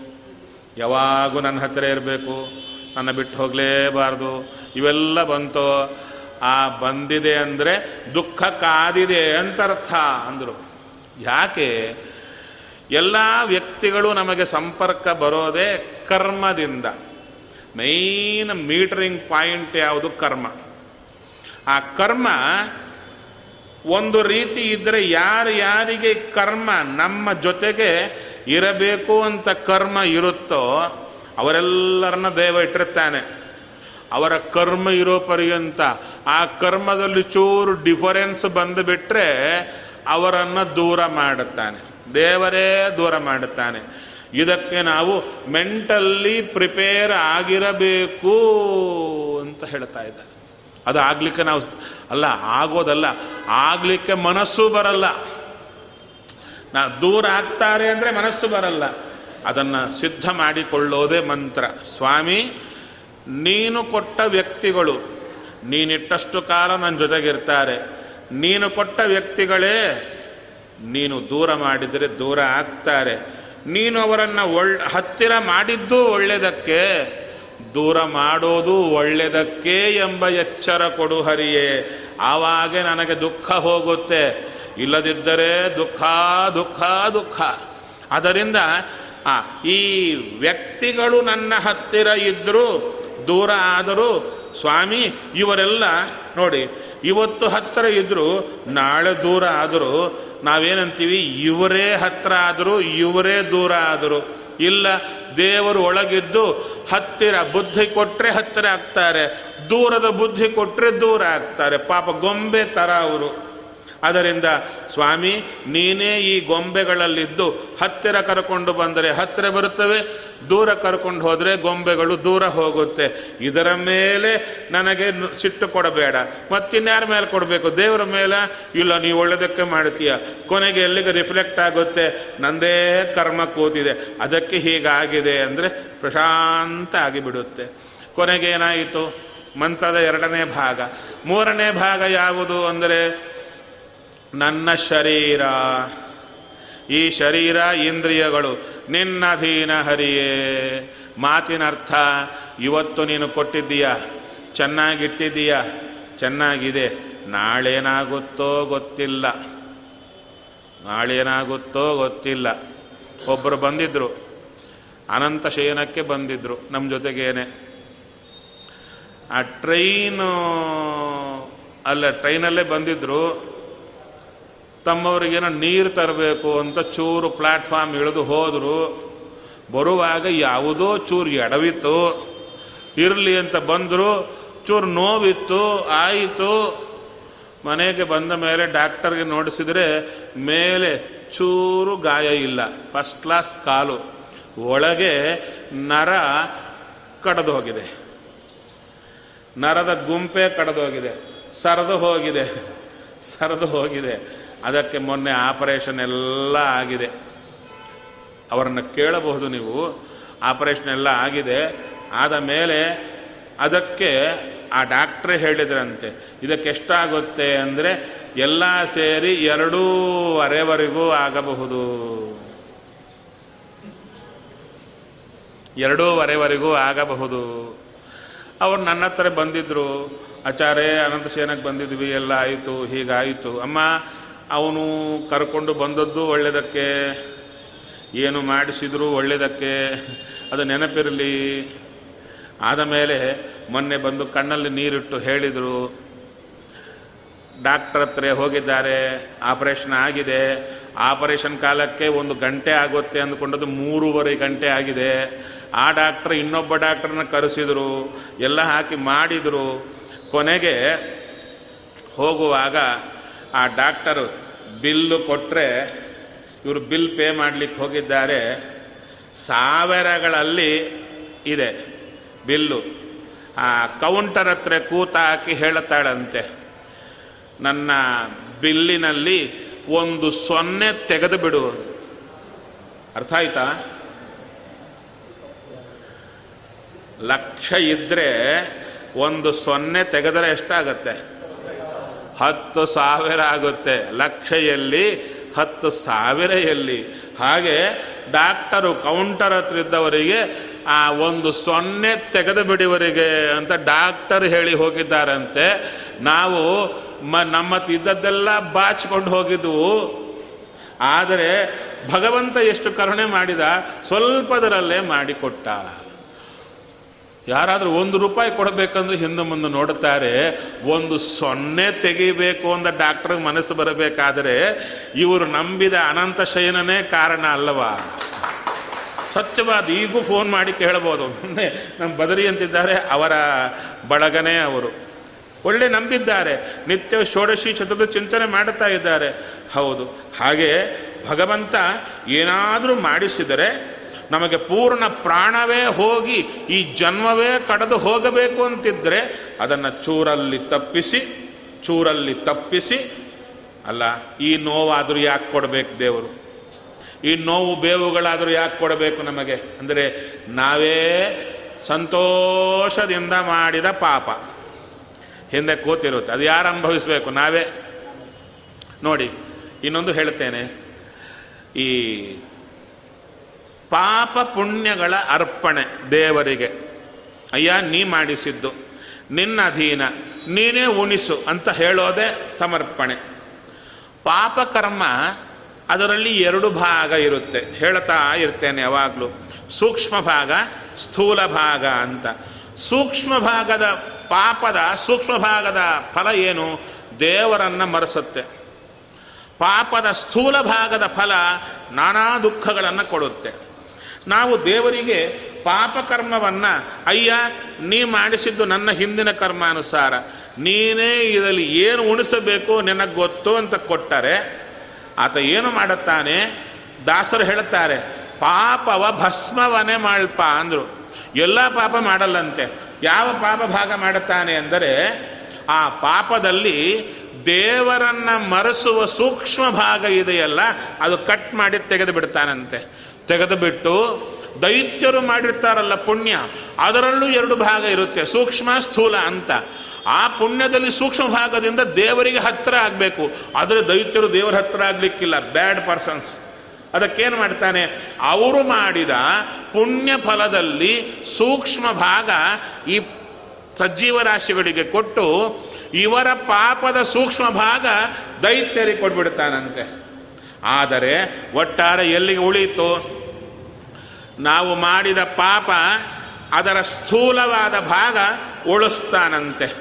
ಯಾವಾಗೂ ನನ್ನ ಹತ್ತಿರ ಇರಬೇಕು. ನನ್ನ ಬಿಟ್ಟು ಹೋಗಲೇಬಾರ್ದು. ಇವೆಲ್ಲ ಬಂತೋ, ಆ ಬಂದಿದೆ ಅಂದರೆ ದುಃಖ ಕಾದಿದೆ ಅಂತ ಅರ್ಥ ಅಂದರು. ಯಾಕೆ? ಎಲ್ಲ ವ್ಯಕ್ತಿಗಳು ನಮಗೆ ಸಂಪರ್ಕ ಬರೋದೇ ಕರ್ಮದಿಂದ. ಮೈನ್ ಮೀಟರಿಂಗ್ ಪಾಯಿಂಟ್ ಯಾವುದು? ಕರ್ಮ. ಆ ಕರ್ಮ ಒಂದು ರೀತಿ ಇದ್ದರೆ ಯಾರು ಯಾರಿಗೆ ಕರ್ಮ ನಮ್ಮ ಜೊತೆಗೆ ಇರಬೇಕು ಅಂತ ಕರ್ಮ ಇರುತ್ತೋ ಅವರೆಲ್ಲರನ್ನ ದೇವ ಇಟ್ಟಿರ್ತಾನೆ. ಅವರ ಕರ್ಮ ಇರೋ ಪರ್ಯಂತ ಆ ಕರ್ಮದಲ್ಲಿ ಚೂರು ಡಿಫರೆನ್ಸ್ ಬಂದುಬಿಟ್ರೆ ಅವರನ್ನು ದೂರ ಮಾಡುತ್ತಾನೆ. ದೇವರೇ ದೂರ ಮಾಡುತ್ತಾನೆ. ಇದಕ್ಕೆ ನಾವು ಮೆಂಟಲ್ಲಿ ಪ್ರಿಪೇರ್ ಆಗಿರಬೇಕು ಅಂತ ಹೇಳ್ತಾ ಇದ್ದಾರೆ. ಅದು ಆಗ್ಲಿಕ್ಕೆ ನಾವು ಅಲ್ಲ, ಆಗೋದಲ್ಲ. ಆಗ್ಲಿಕ್ಕೆ ಮನಸ್ಸು ಬರಲ್ಲ. ನಾ ದೂರ ಆಗ್ತಾರೆ ಅಂದರೆ ಮನಸ್ಸು ಬರಲ್ಲ. ಅದನ್ನು ಸಿದ್ಧ ಮಾಡಿಕೊಳ್ಳೋದೇ ಮಂತ್ರ. ಸ್ವಾಮಿ, ನೀನು ಕೊಟ್ಟ ವ್ಯಕ್ತಿಗಳು, ನೀನಿಟ್ಟಷ್ಟು ಕಾಲ ನನ್ನ ಜೊತೆಗಿರ್ತಾರೆ. ನೀನು ಕೊಟ್ಟ ವ್ಯಕ್ತಿಗಳೇ, ನೀನು ದೂರ ಮಾಡಿದರೆ ದೂರ ಆಗ್ತಾರೆ. ನೀನು ಅವರನ್ನು ಒಳ್, ಹತ್ತಿರ ಮಾಡಿದ್ದು ಒಳ್ಳೆಯದಕ್ಕೆ ದೂರ ಮಾಡೋದು ಒಳ್ಳೆಯದಕ್ಕೆ ಎಂಬ ಎಚ್ಚರ ಕೊಡು ಹರಿಯೇ. ಆವಾಗೆ ನನಗೆ ದುಃಖ ಹೋಗುತ್ತೆ. ಇಲ್ಲದಿದ್ದರೆ ದುಃಖ ದುಃಖ ದುಃಖ. ಅದರಿಂದ ಈ ವ್ಯಕ್ತಿಗಳು ನನ್ನ ಹತ್ತಿರ ಇದ್ದರೂ ದೂರ ಆದರೂ, ಸ್ವಾಮಿ, ಇವರೆಲ್ಲ, ನೋಡಿ, ಇವತ್ತು ಹತ್ತಿರ ಇದ್ದರೂ ನಾಳೆ ದೂರ ಆದರೂ, ನಾವೇನಂತೀವಿ, ಇವರೇ ಹತ್ತಿರ ಆದರೂ, ಇವರೇ ದೂರ ಆದರು. ಇಲ್ಲ ದೇವರು ಒಳಗಿದ್ದು ಹತ್ತಿರ ಬುದ್ಧಿ ಕೊಟ್ಟರೆ ಹತ್ತಿರ ಆಗ್ತಾರೆ, ದೂರದ ಬುದ್ಧಿ ಕೊಟ್ಟರೆ ದೂರ ಆಗ್ತಾರೆ. ಪಾಪ ಗೊಂಬೆ ಥರ ಅವರು. ಅದರಿಂದ, ಸ್ವಾಮಿ, ನೀನೇ ಈ ಗೊಂಬೆಗಳಲ್ಲಿದ್ದು ಹತ್ತಿರ ಕರ್ಕೊಂಡು ಬಂದರೆ ಹತ್ತಿರ ಬರುತ್ತವೆ, ದೂರ ಕರ್ಕೊಂಡು ಹೋದರೆ ಗೊಂಬೆಗಳು ದೂರ ಹೋಗುತ್ತೆ. ಇದರ ಮೇಲೆ ನನಗೆ ಸಿಟ್ಟು ಕೊಡಬೇಡ. ಮತ್ತಿನ್ಯಾರ ಮೇಲೆ ಕೊಡಬೇಕು? ದೇವರ ಮೇಲೆ? ಇಲ್ಲ ನೀವು ಒಳ್ಳೆಯದಕ್ಕೆ ಮಾಡ್ತೀಯ ಕೊನೆಗೆ ಎಲ್ಲಿಗೆ ರಿಫ್ಲೆಕ್ಟ್ ಆಗುತ್ತೆ? ನಂದೇ ಕರ್ಮ ಕೂತಿದೆ. ಅದಕ್ಕೆ ಹೀಗಾಗಿದೆ ಅಂದರೆ ಪ್ರಶಾಂತ ಆಗಿಬಿಡುತ್ತೆ. ಕೊನೆಗೇನಾಯಿತು ಮಂತ್ರದ ಎರಡನೇ ಭಾಗ. ಮೂರನೇ ಭಾಗ ಯಾವುದು ಅಂದರೆ ನನ್ನ ಶರೀರ. ಈ ಶರೀರ ಇಂದ್ರಿಯಗಳು ನಿನ್ನಧೀನ ಹರಿಯೇ. ಮಾತಿನ ಅರ್ಥ ಇವತ್ತು ನೀನು ಕೊಟ್ಟಿದ್ದೀಯ, ಚೆನ್ನಾಗಿಟ್ಟಿದ್ದೀಯ, ಚೆನ್ನಾಗಿದೆ, ನಾಳೇನಾಗುತ್ತೋ ಗೊತ್ತಿಲ್ಲ. ನಾಳೇನಾಗುತ್ತೋ ಗೊತ್ತಿಲ್ಲ. ಒಬ್ಬರು ಬಂದಿದ್ದರು ಅನಂತ ಶಯನಕ್ಕೆ ಬಂದಿದ್ದರು ನಮ್ಮ ಜೊತೆಗೇನೆ. ಆ ಟ್ರೈನು, ಅಲ್ಲ, ಟ್ರೈನಲ್ಲೇ ಬಂದಿದ್ದರು ತಮ್ಮವರಿಗೇನೋ ನೀರು ತರಬೇಕು ಅಂತ ಚೂರು ಪ್ಲ್ಯಾಟ್ಫಾರ್ಮ್ ಇಳಿದು ಹೋದರು. ಬರುವಾಗ ಯಾವುದೋ ಚೂರು ಎಡವಿತ್ತು. ಇರಲಿ ಅಂತ ಬಂದರು. ಚೂರು ನೋವಿತ್ತು, ಆಯಿತು. ಮನೆಗೆ ಬಂದ ಮೇಲೆ ಡಾಕ್ಟರ್ಗೆ ನೋಡಿಸಿದರೆ ಮೇಲೆ ಚೂರು ಗಾಯ ಇಲ್ಲ. ಫಸ್ಟ್ ಕ್ಲಾಸ್ ಕಾಲು. ಒಳಗೆ ನರ ಕಡದು ಹೋಗಿದೆ. ನರದ ಗುಂಪೆ ಕಡದು ಹೋಗಿದೆ. ಸರದು ಹೋಗಿದೆ. ಸರದು ಹೋಗಿದೆ. ಅದಕ್ಕೆ ಮೊನ್ನೆ ಆಪರೇಷನ್ ಎಲ್ಲ ಆಗಿದೆ. ಅವರನ್ನು ಕೇಳಬಹುದು ನೀವು. ಆಪರೇಷನ್ ಎಲ್ಲ ಆಗಿದೆ. ಆದ ಮೇಲೆ ಅದಕ್ಕೆ ಆ ಡಾಕ್ಟ್ರೇ ಹೇಳಿದ್ರಂತೆ, ಇದಕ್ಕೆ ಎಷ್ಟಾಗುತ್ತೆ ಅಂದರೆ ಎಲ್ಲ ಸೇರಿ ಎರಡೂವರೆವರೆಗೂ ಆಗಬಹುದು. ಎರಡೂವರೆವರೆಗೂ ಆಗಬಹುದು. ಅವ್ರು ನನ್ನ ಹತ್ರ ಬಂದಿದ್ದರು ಆಚಾರೇ ಅನಂತ ಸೇನಕ್ಕೆ ಬಂದಿದ್ವಿ, ಎಲ್ಲ ಆಯಿತು, ಹೀಗಾಯಿತು. ಅಮ್ಮ ಅವನು ಕರ್ಕೊಂಡು ಬಂದದ್ದು ಒಳ್ಳೆಯದಕ್ಕೆ ಏನು ಮಾಡಿಸಿದ್ರು ಒಳ್ಳೆಯದಕ್ಕೆ ಅದು ನೆನಪಿರಲಿ. ಆದ ಮೇಲೆ ಮೊನ್ನೆ ಬಂದು ಕಣ್ಣಲ್ಲಿ ನೀರಿಟ್ಟು ಹೇಳಿದರು, ಡಾಕ್ಟರ್ ಹತ್ರ ಹೋಗಿದ್ದಾರೆ, ಆಪರೇಷನ್ ಆಗಿದೆ, ಆಪರೇಷನ್ ಕಾಲಕ್ಕೆ ಒಂದು ಗಂಟೆ ಆಗುತ್ತೆ ಅಂದ್ಕೊಂಡದ್ದು ಮೂರುವರೆ ಗಂಟೆ ಆಗಿದೆ. ಆ ಡಾಕ್ಟ್ರ್ ಇನ್ನೊಬ್ಬ ಡಾಕ್ಟ್ರನ್ನ ಕರೆಸಿದರು, ಎಲ್ಲ ಹಾಕಿ ಮಾಡಿದರು. ಕೊನೆಗೆ ಹೋಗುವಾಗ ಆ ಡಾಕ್ಟರು ಬಿಲ್ಲು ಕೊಟ್ಟರೆ ಇವರು ಬಿಲ್ ಪೇ ಮಾಡಲಿಕ್ಕೆ ಹೋಗಿದ್ದಾರೆ. ಸಾವಿರಗಳಲ್ಲಿ ಇದೆ ಬಿಲ್ಲು. ಆ ಕೌಂಟರ್ ಹತ್ರ ಕೂತ ಹಾಕಿ ಹೇಳುತ್ತಾಳಂತೆ ನನ್ನ ಬಿಲ್ಲಿನಲ್ಲಿ ಒಂದು ಸೊನ್ನೆ ತೆಗೆದು ಬಿಡು ಅರ್ಥ ಆಯ್ತಾ? ಲಕ್ಷ ಇದ್ದರೆ ಒಂದು ಸೊನ್ನೆ ತೆಗೆದರೆ ಎಷ್ಟಾಗತ್ತೆ? ಹತ್ತು ಸಾವಿರ ಆಗುತ್ತೆ. ಲಕ್ಷ ಎಲ್ಲಿ ಹತ್ತು ಸಾವಿರ ಎಲ್ಲಿ ಹಾಗೆ ಡಾಕ್ಟರು ಕೌಂಟರ್ ಹತ್ರ ಇದ್ದವರಿಗೆ, ಆ ಒಂದು ಸೊನ್ನೆ ತೆಗೆದು ಬಿಡುವರಿಗೆ ಅಂತ ಡಾಕ್ಟರ್ ಹೇಳಿ ಹೋಗಿದ್ದಾರಂತೆ. ನಾವು ಮ ನಮ್ಮ ಇದ್ದದ್ದೆಲ್ಲ ಬಾಚಿಕೊಂಡು ಹೋಗಿದ್ದವು ಆದರೆ ಭಗವಂತ ಎಷ್ಟು ಕರುಣೆ ಮಾಡಿದ ಸ್ವಲ್ಪದರಲ್ಲೇ ಮಾಡಿಕೊಟ್ಟ ಯಾರಾದರೂ ಒಂದು ರೂಪಾಯಿ ಕೊಡಬೇಕಂದ್ರೆ ಹಿಂದೆ ಮುಂದೆ ನೋಡುತ್ತಾರೆ, ಒಂದು ಸೊನ್ನೆ ತೆಗಿಬೇಕು ಅಂತ ಡಾಕ್ಟ್ರಿಗೆ ಮನಸ್ಸು ಬರಬೇಕಾದರೆ ಇವರು ನಂಬಿದ ಅನಂತ ಶಯನನೇ ಕಾರಣ ಅಲ್ಲವಾ? ಸ್ವಚ್ಛವಾದ ಈಗೂ ಫೋನ್ ಮಾಡಿ ಕೇಳಬಹುದು ನಮ್ಮ ಬದರಿ ಅಂತಿದ್ದಾರೆ, ಅವರ ಬಳಗನೇ ಅವರು. ಒಳ್ಳೆ ನಂಬಿದ್ದಾರೆ. ನಿತ್ಯ ಷೋಡಶಿ ಚತುರ್ಥ ಚಿಂತನೆ ಮಾಡುತ್ತಾ ಇದ್ದಾರೆ. ಹೌದು. ಹಾಗೆ ಭಗವಂತ ಏನಾದರೂ ಮಾಡಿಸಿದರೆ ನಮಗೆ ಪೂರ್ಣ ಪ್ರಾಣವೇ ಹೋಗಿ ಈ ಜನ್ಮವೇ ಕಡದು ಹೋಗಬೇಕು ಅಂತಿದ್ರೆ ಅದನ್ನು ಚೂರಲ್ಲಿ ತಪ್ಪಿಸಿ ಚೂರಲ್ಲಿ ತಪ್ಪಿಸಿ, ಅಲ್ಲ, ಈ ನೋವಾದರೂ ಯಾಕೆ ಕೊಡಬೇಕು ದೇವರು? ಈ ನೋವು ಬೇವುಗಳಾದರೂ ಯಾಕೆ ಕೊಡಬೇಕು ನಮಗೆ? ಅಂದರೆ ನಾವೇ ಸಂತೋಷದಿಂದ ಮಾಡಿದ ಪಾಪ. ಹಿಂದೆ ಕೂತಿರುತ್ತೆ, ಅದು ಯಾರು ಅನುಭವಿಸಬೇಕು? ನಾವೇ. ನೋಡಿ, ಇನ್ನೊಂದು ಹೇಳ್ತೇನೆ. ಈ ಪಾಪ ಪುಣ್ಯಗಳ ಅರ್ಪಣೆ ದೇವರಿಗೆ. ಅಯ್ಯ, ನೀ ಮಾಡಿಸಿದ್ದು, ನಿನ್ನ ಅಧೀನ, ನೀನೇ ಉಣಿಸು ಅಂತ ಹೇಳೋದೇ ಸಮರ್ಪಣೆ. ಪಾಪಕರ್ಮ ಅದರಲ್ಲಿ ಎರಡು ಭಾಗ ಇರುತ್ತೆ. ಹೇಳ್ತಾ ಇರ್ತೇನೆ ಯಾವಾಗಲೂ. ಸೂಕ್ಷ್ಮ ಭಾಗ, ಸ್ಥೂಲ ಭಾಗ ಅಂತ. ಸೂಕ್ಷ್ಮ ಭಾಗದ ಪಾಪದ, ಸೂಕ್ಷ್ಮ ಭಾಗದ ಫಲ ಏನು? ದೇವರನ್ನು ಮರೆಸುತ್ತೆ. ಪಾಪದ ಸ್ಥೂಲ ಭಾಗದ ಫಲ ನಾನಾ ದುಃಖಗಳನ್ನು ಕೊಡುತ್ತೆ. ನಾವು ದೇವರಿಗೆ ಪಾಪಕರ್ಮವನ್ನು ಅಯ್ಯ, ನೀ ಮಾಡಿಸಿದ್ದು ನನ್ನ ಹಿಂದಿನ ಕರ್ಮಾನುಸಾರ. ನೀನೇ ಇದರಲ್ಲಿ ಏನು ಉಣಿಸಬೇಕು ನಿನಗೆ ಗೊತ್ತು ಅಂತ ಕೊಟ್ಟರೆ, ಆತ ಏನು ಮಾಡುತ್ತಾನೆ? ದಾಸರು ಹೇಳುತ್ತಾರೆ ಪಾಪವ ಭಸ್ಮವನೇ ಮಾಡಪ್ಪ ಅಂದರು. ಎಲ್ಲ ಪಾಪ ಮಾಡಲ್ಲಂತೆ. ಯಾವ ಪಾಪ ಭಾಗ ಮಾಡುತ್ತಾನೆ ಅಂದರೆ, ಆ ಪಾಪದಲ್ಲಿ ದೇವರನ್ನ ಮರೆಸುವ ಸೂಕ್ಷ್ಮ ಭಾಗ ಇದೆಯಲ್ಲ, ಅದು ಕಟ್ ಮಾಡಿ ತೆಗೆದು ಬಿಡ್ತಾನಂತೆ. ತೆಗೆದು ಬಿಟ್ಟು ದೈತ್ಯರು ಮಾಡಿರ್ತಾರಲ್ಲ ಪುಣ್ಯ, ಅದರಲ್ಲೂ ಎರಡು ಭಾಗ ಇರುತ್ತೆ, ಸೂಕ್ಷ್ಮ ಸ್ಥೂಲ ಅಂತ. ಆ ಪುಣ್ಯದಲ್ಲಿ ಸೂಕ್ಷ್ಮ ಭಾಗದಿಂದ ದೇವರಿಗೆ ಹತ್ತಿರ ಆಗಬೇಕು. ಆದರೆ ದೈತ್ಯರು ದೇವರ ಹತ್ತಿರ ಆಗಲಿಕ್ಕಿಲ್ಲ ಬ್ಯಾಡ್ ಪರ್ಸನ್ಸ್ ಅದಕ್ಕೇನು ಮಾಡ್ತಾನೆ? ಅವರು ಮಾಡಿದ ಪುಣ್ಯ ಫಲದಲ್ಲಿ ಸೂಕ್ಷ್ಮ ಭಾಗ ಈ ಸಜ್ಜೀವ ರಾಶಿಗಳಿಗೆ ಕೊಟ್ಟು ಇವರ ಪಾಪದ ಸೂಕ್ಷ್ಮ ಭಾಗ ದೈತ್ಯರಿಗೆ ಕೊಟ್ಬಿಡ್ತಾನಂತೆ. ಆದರೆ, ಒಟ್ಟಾರೆ ಎಲ್ಲಿಗೆ ಉಳೀತು ನಾವು ಮಾಡಿದ ಪಾಪ ಅದರ ಸ್ಥೂಲವಾದ ಭಾಗ ಉಳಿಸ್ತಾನಂತೆ.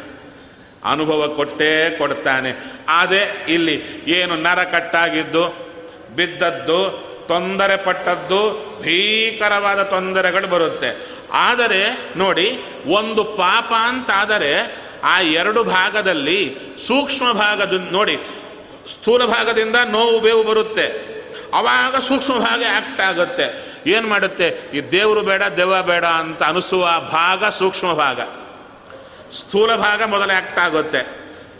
ಅನುಭವ ಕೊಟ್ಟೇ ಕೊಡ್ತಾನೆ. ಅದೇ ಇಲ್ಲಿ ಏನು ನರ ಕಟ್ಟಾಗಿದ್ದು ಬಿದ್ದದ್ದು, ತೊಂದರೆ ಪಟ್ಟದ್ದು, ಭೀಕರವಾದ ತೊಂದರೆಗಳು ಬರುತ್ತೆ. ಆದರೆ ನೋಡಿ, ಒಂದು ಪಾಪ ಅಂತಾದರೆ ಆ ಎರಡು ಭಾಗದಲ್ಲಿ ಸೂಕ್ಷ್ಮ ಭಾಗದ ನೋಡಿ, ಸ್ಥೂಲ ಭಾಗದಿಂದ ನೋವು ಬೇವು ಬರುತ್ತೆ. ಅವಾಗ ಸೂಕ್ಷ್ಮ ಭಾಗ ಆಕ್ಟ್ ಆಗುತ್ತೆ. ಏನು ಮಾಡುತ್ತೆ? ಈ ದೇವರು ಬೇಡ, ದೆವ್ವ ಬೇಡ ಅಂತ ಅನಿಸುವ ಭಾಗ ಸೂಕ್ಷ್ಮ ಭಾಗ. ಸ್ಥೂಲ ಭಾಗ ಮೊದಲು ಆಕ್ಟ್ ಆಗುತ್ತೆ.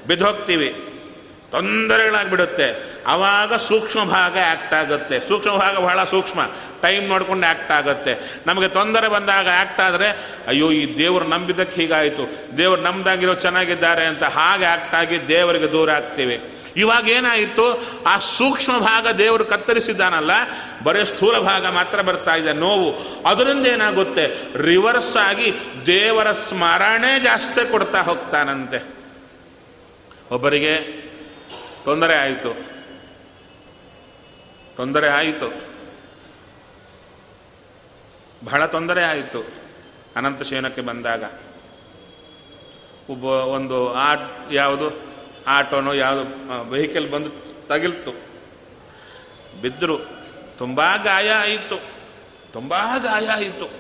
ಬಿದ್ದೋಗ್ತೀವಿ ತೊಂದರೆಗಳಾಗಿಬಿಡುತ್ತೆ. ಆವಾಗ ಸೂಕ್ಷ್ಮ ಭಾಗ ಆ್ಯಕ್ಟ್ ಆಗುತ್ತೆ. ಸೂಕ್ಷ್ಮ ಭಾಗ ಬಹಳ ಸೂಕ್ಷ್ಮ. ಟೈಮ್ ನೋಡಿಕೊಂಡು ಆ್ಯಕ್ಟ್ ಆಗುತ್ತೆ. ನಮಗೆ ತೊಂದರೆ ಬಂದಾಗ ಆ್ಯಕ್ಟ್ ಆದರೆ, ಅಯ್ಯೋ, ಈ ದೇವರು ನಂಬಿದ್ದಕ್ಕೆ ಹೀಗಾಯಿತು. ದೇವರು ನಮ್ದಾಗಿರೋ ಚೆನ್ನಾಗಿದ್ದಾರೆ ಅಂತ ಹಾಗೆ ಆ್ಯಕ್ಟ್ ಆಗಿ ದೇವರಿಗೆ ದೂರ ಆಗ್ತೀವಿ. ಇವಾಗ ಏನಾಯಿತು? ಆ ಸೂಕ್ಷ್ಮ ಭಾಗ ದೇವರು ಕತ್ತರಿಸಿದ್ದಾನಲ್ಲ, ಬರೀ ಸ್ಥೂಲ ಭಾಗ ಮಾತ್ರ ಬರ್ತಾ ಇದೆ ನೋವು. ಅದರಿಂದ ಏನಾಗುತ್ತೆ? ರಿವರ್ಸ್ ಆಗಿ ದೇವರ ಸ್ಮರಣೆ ಜಾಸ್ತಿ ಕೊಡ್ತಾ ಹೋಗ್ತಾನಂತೆ. ಒಬ್ಬರಿಗೆ ತೊಂದರೆ ಆಯಿತು. ತೊಂದರೆ ಆಯಿತು. ಬಹಳ ತೊಂದರೆ ಆಯಿತು ಅನಂತ ಶಯನಕ್ಕೆ ಬಂದಾಗ. ಒಬ್ಬ, ಒಂದು ಆ ಯಾವುದು? ಆಟೋನೋ ಯಾವುದು ವೆಹಿಕಲ್ ಬಂದು ತಗಿಲ್ತು. ಬಿದ್ದರು ತುಂಬ ಗಾಯ ಆಯಿತು. ತುಂಬ ಗಾಯ ಆಯಿತು.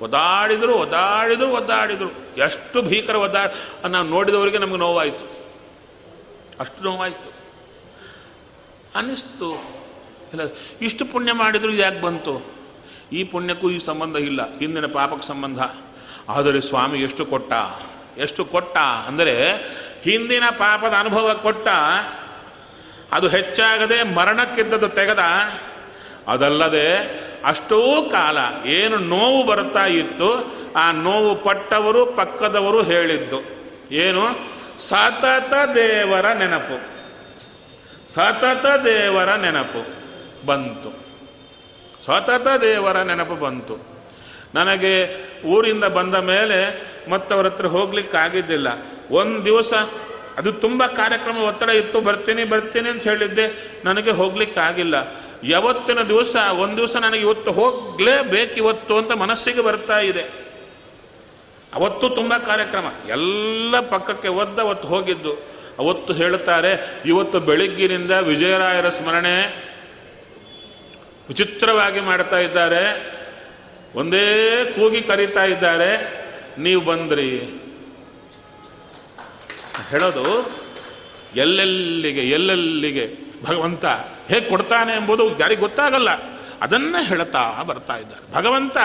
ಒದಾಡಿದ್ರು ಒದಾಡಿದ್ರು ಒದ್ದಾಡಿದ್ರು. ಎಷ್ಟು ಭೀಕರ ಒದ್ದಾಡ ನಾವು ನೋಡಿದವರಿಗೆ ನಮಗೆ ನೋವಾಯಿತು. ಅಷ್ಟು ನೋವಾಯಿತು. ಅನ್ನಿಸ್ತು. ಇಲ್ಲ, ಇಷ್ಟು ಪುಣ್ಯ ಮಾಡಿದ್ರು ಯಾಕೆ ಬಂತು? ಈ ಪುಣ್ಯಕ್ಕೂ ಈ ಸಂಬಂಧ ಇಲ್ಲ. ಹಿಂದಿನ ಪಾಪಕ್ಕೆ ಸಂಬಂಧ. ಆದರೆ ಸ್ವಾಮಿ ಎಷ್ಟು ಕೊಟ್ಟ? ಎಷ್ಟು ಕೊಟ್ಟ? ಅಂದರೆ ಹಿಂದಿನ ಪಾಪದ ಅನುಭವ ಕೊಟ್ಟ, ಅದು ಹೆಚ್ಚಾಗದೆ ಮರಣಕ್ಕಿದ್ದದ್ದು ತೆಗೆದ, ಅದಲ್ಲದೆ ಅಷ್ಟೂ ಕಾಲ ಏನು ನೋವು ಬರ್ತಾ ಇತ್ತು, ಆ ನೋವು ಪಟ್ಟವರು ಪಕ್ಕದವರು ಹೇಳಿದ್ದು. ಏನು? ಸತತ ದೇವರ ನೆನಪು. ಸತತ ದೇವರ ನೆನಪು ಬಂತು. ಸತತ ದೇವರ ನೆನಪು ಬಂತು. ನನಗೆ ಊರಿಂದ ಬಂದ ಮೇಲೆ ಮತ್ತವರ ಹತ್ರ ಹೋಗ್ಲಿಕ್ಕಾಗಿದ್ದಿಲ್ಲ. ಒಂದು ದಿವಸ ಅದು ತುಂಬ ಕಾರ್ಯಕ್ರಮ ಒತ್ತಡ ಇತ್ತು, ಬರ್ತೀನಿ ಬರ್ತೀನಿ ಅಂತ ಹೇಳಿದ್ದೆ. ನನಗೆ ಹೋಗ್ಲಿಕ್ಕಾಗಿಲ್ಲ ಯಾವತ್ತಿನ ದಿವಸ, ಒಂದು ದಿವಸ ನನಗೆ ಇವತ್ತು ಹೋಗ್ಲೇಬೇಕು ಇವತ್ತು ಅಂತ ಮನಸ್ಸಿಗೆ ಬರ್ತಾ ಇದೆ. ಅವತ್ತು ತುಂಬ ಕಾರ್ಯಕ್ರಮ. ಎಲ್ಲ ಪಕ್ಕಕ್ಕೆ ಒದ್ದ ಅವತ್ತು ಹೋಗಿದ್ದು. ಅವತ್ತು ಹೇಳ್ತಾರೆ, ಇವತ್ತು ಬೆಳಿಗ್ಗಿನಿಂದ ವಿಜಯರಾಯರ ಸ್ಮರಣೆ ವಿಚಿತ್ರವಾಗಿ ಮಾಡ್ತಾ ಇದ್ದಾರೆ. ಒಂದೇ ಕೂಗಿ ಕರೀತಾ ಇದ್ದಾರೆ. ನೀವು ಬಂದ್ರಿ. ಹೇಳೋದು, ಎಲ್ಲೆಲ್ಲಿಗೆ ಎಲ್ಲೆಲ್ಲಿಗೆ ಭಗವಂತ ಹೇಗೆ ಕೊಡ್ತಾನೆ ಎಂಬುದು ಯಾರಿಗೆ ಗೊತ್ತಾಗಲ್ಲ. ಅದನ್ನು ಹೇಳ್ತಾ ಬರ್ತಾ ಇದ್ದಾರೆ ಭಗವಂತ,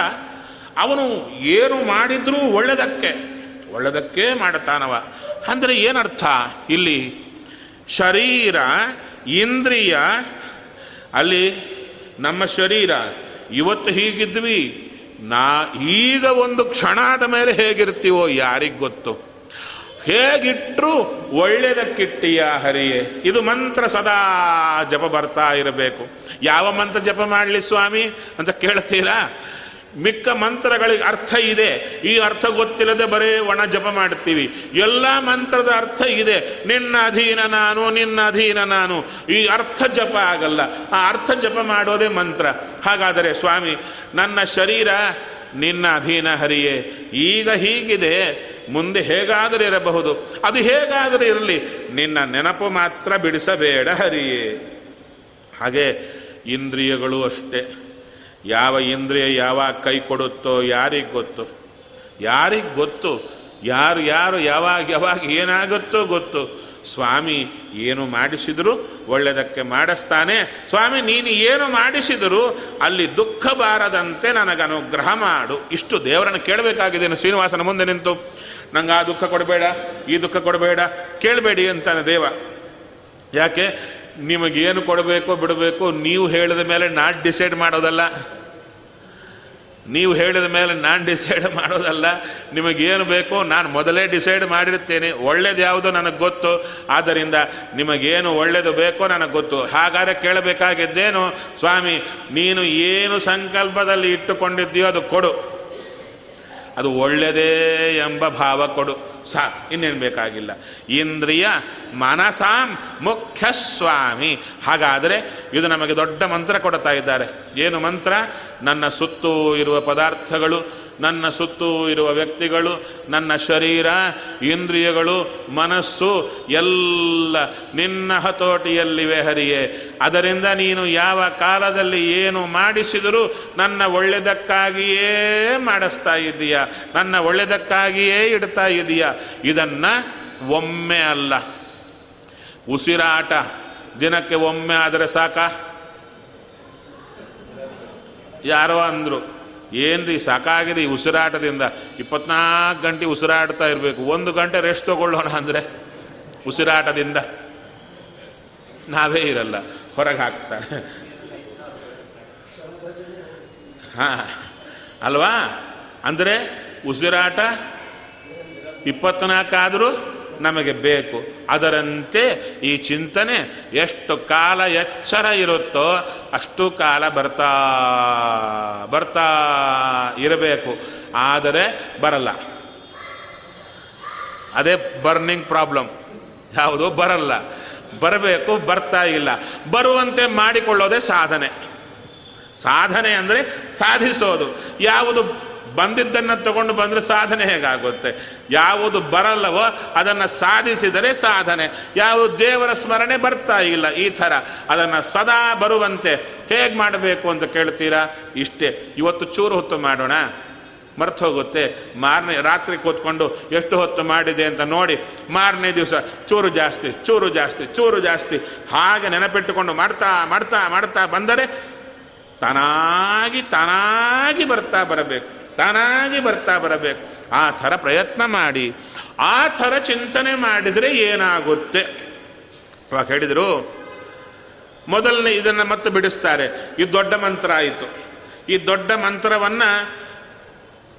ಅವನು ಏನು ಮಾಡಿದರೂ ಒಳ್ಳೆದಕ್ಕೆ ಒಳ್ಳೆದಕ್ಕೆ ಮಾಡುತ್ತಾನವ ಅಂದರೆ ಏನರ್ಥ? ಇಲ್ಲಿ ಶರೀರ, ಇಂದ್ರಿಯ, ಅಲ್ಲಿ ನಮ್ಮ ಶರೀರ, ಇವತ್ತು ಹೀಗಿದ್ವಿ, ನಾ ಈಗ ಒಂದು ಕ್ಷಣದ ಮೇಲೆ ಹೇಗಿರ್ತೀವೋ ಯಾರಿಗೆ ಗೊತ್ತು? ಹೇಗಿಟ್ರು ಒಳ್ಳೆಯದಕ್ಕಿಟ್ಟಿಯ ಹರಿಯೇ? ಇದು ಮಂತ್ರ ಸದಾ ಜಪ ಬರ್ತಾ ಇರಬೇಕು. ಯಾವ ಮಂತ್ರ ಜಪ ಮಾಡಲಿ ಸ್ವಾಮಿ? ಅಂತ ಕೇಳ್ತೀರಾ? ಮಿಕ್ಕ ಮಂತ್ರಗಳಿಗೆ ಅರ್ಥ ಇದೆ. ಈ ಅರ್ಥ ಗೊತ್ತಿಲ್ಲದೆ ಬರೇ ಒಣ ಜಪ ಮಾಡ್ತೀವಿ. ಎಲ್ಲ ಮಂತ್ರದ ಅರ್ಥ ಇದೆ. ನಿನ್ನ ಅಧೀನ ನಾನು, ನಿನ್ನ ಅಧೀನ ನಾನು. ಈ ಅರ್ಥ ಜಪ ಆಗಲ್ಲ. ಆ ಅರ್ಥ ಜಪ ಮಾಡೋದೇ ಮಂತ್ರ. ಹಾಗಾದರೆ ಸ್ವಾಮಿ, ನನ್ನ ಶರೀರ ನಿನ್ನ ಅಧೀನ ಹರಿಯೇ. ಈಗ ಹೀಗಿದೆ. ಮುಂದೆ ಹೇಗಾದರೂ ಇರಬಹುದು. ಅದು ಹೇಗಾದರೂ ಇರಲಿ, ನಿನ್ನ ನೆನಪು ಮಾತ್ರ ಬಿಡಿಸಬೇಡ ಹರಿಯೇ. ಹಾಗೆ ಇಂದ್ರಿಯಗಳು ಅಷ್ಟೇ. ಯಾವ ಇಂದ್ರಿಯ ಯಾವಾಗ ಕೈ ಕೊಡುತ್ತೋ ಯಾರಿಗೆ ಗೊತ್ತು. ಯಾರಿಗೆ ಗೊತ್ತು? ಯಾರು ಯಾರು ಯಾವಾಗ ಯಾವಾಗ ಏನಾಗುತ್ತೋ ಗೊತ್ತು. ಸ್ವಾಮಿ ಏನು ಮಾಡಿಸಿದರೂ ಒಳ್ಳೆಯದಕ್ಕೆ ಮಾಡಿಸ್ತಾನೆ. ಸ್ವಾಮಿ, ನೀನು ಏನು ಮಾಡಿಸಿದರೂ ಅಲ್ಲಿ ದುಃಖ ಬಾರದಂತೆ ನನಗೆ ಅನುಗ್ರಹ ಮಾಡು. ಇಷ್ಟು ದೇವರನ್ನು ಕೇಳಬೇಕಾಗಿದೆ ಶ್ರೀನಿವಾಸನ ಮುಂದೆ ನಿಂತು. ನಂಗೆ ಆ ದುಃಖ ಕೊಡಬೇಡ, ಈ ದುಃಖ ಕೊಡಬೇಡ, ಕೇಳಬೇಡಿ ಅಂತಾನೆ ದೇವ. ಯಾಕೆ? ನಿಮಗೇನು ಕೊಡಬೇಕು ಬಿಡಬೇಕು ನೀವು ಹೇಳಿದ ಮೇಲೆ ನಾನು ಡಿಸೈಡ್ ಮಾಡೋದಲ್ಲ. ನೀವು ಹೇಳಿದ ಮೇಲೆ ನಾನು ಡಿಸೈಡ್ ಮಾಡೋದಲ್ಲ. ನಿಮಗೇನು ಬೇಕೋ ನಾನು ಮೊದಲೇ ಡಿಸೈಡ್ ಮಾಡಿರ್ತೇನೆ ಒಳ್ಳೇದು ಯಾವುದೋ ನನಗೆ ಗೊತ್ತು. ಆದ್ದರಿಂದ ನಿಮಗೇನು ಒಳ್ಳೇದು ಬೇಕೋ ನನಗೆ ಗೊತ್ತು. ಹಾಗಾದರೆ ಕೇಳಬೇಕಾಗಿದ್ದೇನು? ಸ್ವಾಮಿ, ನೀನು ಏನು ಸಂಕಲ್ಪದಲ್ಲಿ ಇಟ್ಟುಕೊಂಡಿದ್ದೀಯೋ ಅದು ಕೊಡು. ಅದು ಒಳ್ಳೆಯದೇ ಎಂಬ ಭಾವ ಕೊಡು. ಸಾ, ಇನ್ನೇನು ಬೇಕಾಗಿಲ್ಲ. ಇಂದ್ರಿಯ ಮನಸಾಂ ಮುಖ್ಯ ಸ್ವಾಮಿ ಹಾಗಾದರೆ ಇದು ನಮಗೆ ದೊಡ್ಡ ಮಂತ್ರ ಕೊಡ್ತಾ ಇದ್ದಾರೆ. ಏನು ಮಂತ್ರ? ನನ್ನ ಸುತ್ತೂ ಇರುವ ಪದಾರ್ಥಗಳು ನನ್ನ ಸುತ್ತೂ ಇರುವ ವ್ಯಕ್ತಿಗಳು, ನನ್ನ ಶರೀರ, ಇಂದ್ರಿಯಗಳು, ಮನಸ್ಸು, ಎಲ್ಲ ನಿನ್ನ ಹತೋಟಿಯಲ್ಲಿವೆ ಹರಿಯೇ. ಅದರಿಂದ ನೀನು ಯಾವ ಕಾಲದಲ್ಲಿ ಏನು ಮಾಡಿಸಿದರೂ ನನ್ನ ಒಳ್ಳೆಯದಕ್ಕಾಗಿಯೇ ಮಾಡಿಸ್ತಾ ಇದ್ದೀಯ? ನನ್ನ ಒಳ್ಳೆಯದಕ್ಕಾಗಿಯೇ ಇಡ್ತಾ ಇದೀಯ ಇದನ್ನು ಒಮ್ಮೆ ಅಲ್ಲ. ಉಸಿರಾಟ ದಿನಕ್ಕೆ ಒಮ್ಮೆ ಆದರೆ ಸಾಕ? ಯಾರೋ ಅಂದರು. ಏನ್ರಿ ಸಾಕಾಗಿದೆ ಈ ಉಸಿರಾಟದಿಂದ? ಇಪ್ಪತ್ನಾಲ್ಕು ಗಂಟೆ ಉಸಿರಾಡ್ತಾ ಇರಬೇಕು. ಒಂದು ಗಂಟೆ ರೆಸ್ಟ್ ತಗೊಳ್ಳೋಣ ಅಂದರೆ ಉಸಿರಾಟದಿಂದ? ನಾವೇ ಇರಲ್ಲ, ಹೊರಗೆ ಹಾಕ್ತಾರೆ. ಹಾಂ, ಅಲ್ವಾ? ಅಂದರೆ ಉಸಿರಾಟ ಇಪ್ಪತ್ನಾಲ್ಕಾದರೂ ನಮಗೆ ಬೇಕು. ಅದರಂತೆ ಈ ಚಿಂತನೆ ಎಷ್ಟು ಕಾಲ ಎಚ್ಚರ ಇರುತ್ತೋ ಅಷ್ಟು ಕಾಲ ಬರ್ತಾ ಬರ್ತಾ ಇರಬೇಕು. ಆದರೆ ಬರಲ್ಲ. ಅದೇ ಬರ್ನಿಂಗ್ ಪ್ರಾಬ್ಲಮ್. ಯಾವುದು? ಬರಲ್ಲ. ಬರಬೇಕು, ಬರ್ತಾ ಇಲ್ಲ. ಬರುವಂತೆ ಮಾಡಿಕೊಳ್ಳೋದೇ ಸಾಧನೆ. ಸಾಧನೆ ಅಂದರೆ ಸಾಧಿಸೋದು. ಯಾವುದು? ಬಂದಿದ್ದನ್ನು ತಗೊಂಡು ಬಂದರೆ ಸಾಧನೆ ಹೇಗಾಗುತ್ತೆ? ಯಾವುದು ಬರಲ್ಲವೋ ಅದನ್ನು ಸಾಧಿಸಿದರೆ ಸಾಧನೆ. ಯಾವುದು ದೇವರ ಸ್ಮರಣೆ ಬರ್ತಾ ಇಲ್ಲ ಈ ಥರ. ಅದನ್ನು ಸದಾ ಬರುವಂತೆ ಹೇಗೆ ಮಾಡಬೇಕು ಅಂತ ಕೇಳ್ತೀರಾ? ಇಷ್ಟೇ. ಇವತ್ತು ಚೂರು ಹೊತ್ತು ಮಾಡೋಣ. ಮರ್ತು ಹೋಗುತ್ತೆ. ಮಾರನೇ ರಾತ್ರಿ ಕೂತ್ಕೊಂಡು ಎಷ್ಟು ಹೊತ್ತು ಮಾಡಿದೆ ಅಂತ ನೋಡಿ. ಮಾರನೇ ದಿವಸ ಚೂರು ಜಾಸ್ತಿ ಚೂರು ಜಾಸ್ತಿ ಚೂರು ಜಾಸ್ತಿ. ಹಾಗೆ ನೆನಪಿಟ್ಟುಕೊಂಡು ಮಾಡ್ತಾ ಮಾಡ್ತಾ ಮಾಡ್ತಾ ಬಂದರೆ ತನಾಗಿ ತನಾಗಿ ಬರ್ತಾ ಬರಬೇಕು. ತಾನಾಗಿ ಬರ್ತಾ ಬರಬೇಕು. ಆ ಥರ ಪ್ರಯತ್ನ ಮಾಡಿ, ಆ ಥರ ಚಿಂತನೆ ಮಾಡಿದರೆ ಏನಾಗುತ್ತೆ? ಅವಾಗ ಹೇಳಿದರು, ಮೊದಲನೇ ಇದನ್ನು ಮತ್ತೆ ಬಿಡಿಸ್ತಾರೆ. ಇದು ದೊಡ್ಡ ಮಂತ್ರ ಆಯಿತು. ಈ ದೊಡ್ಡ ಮಂತ್ರವನ್ನು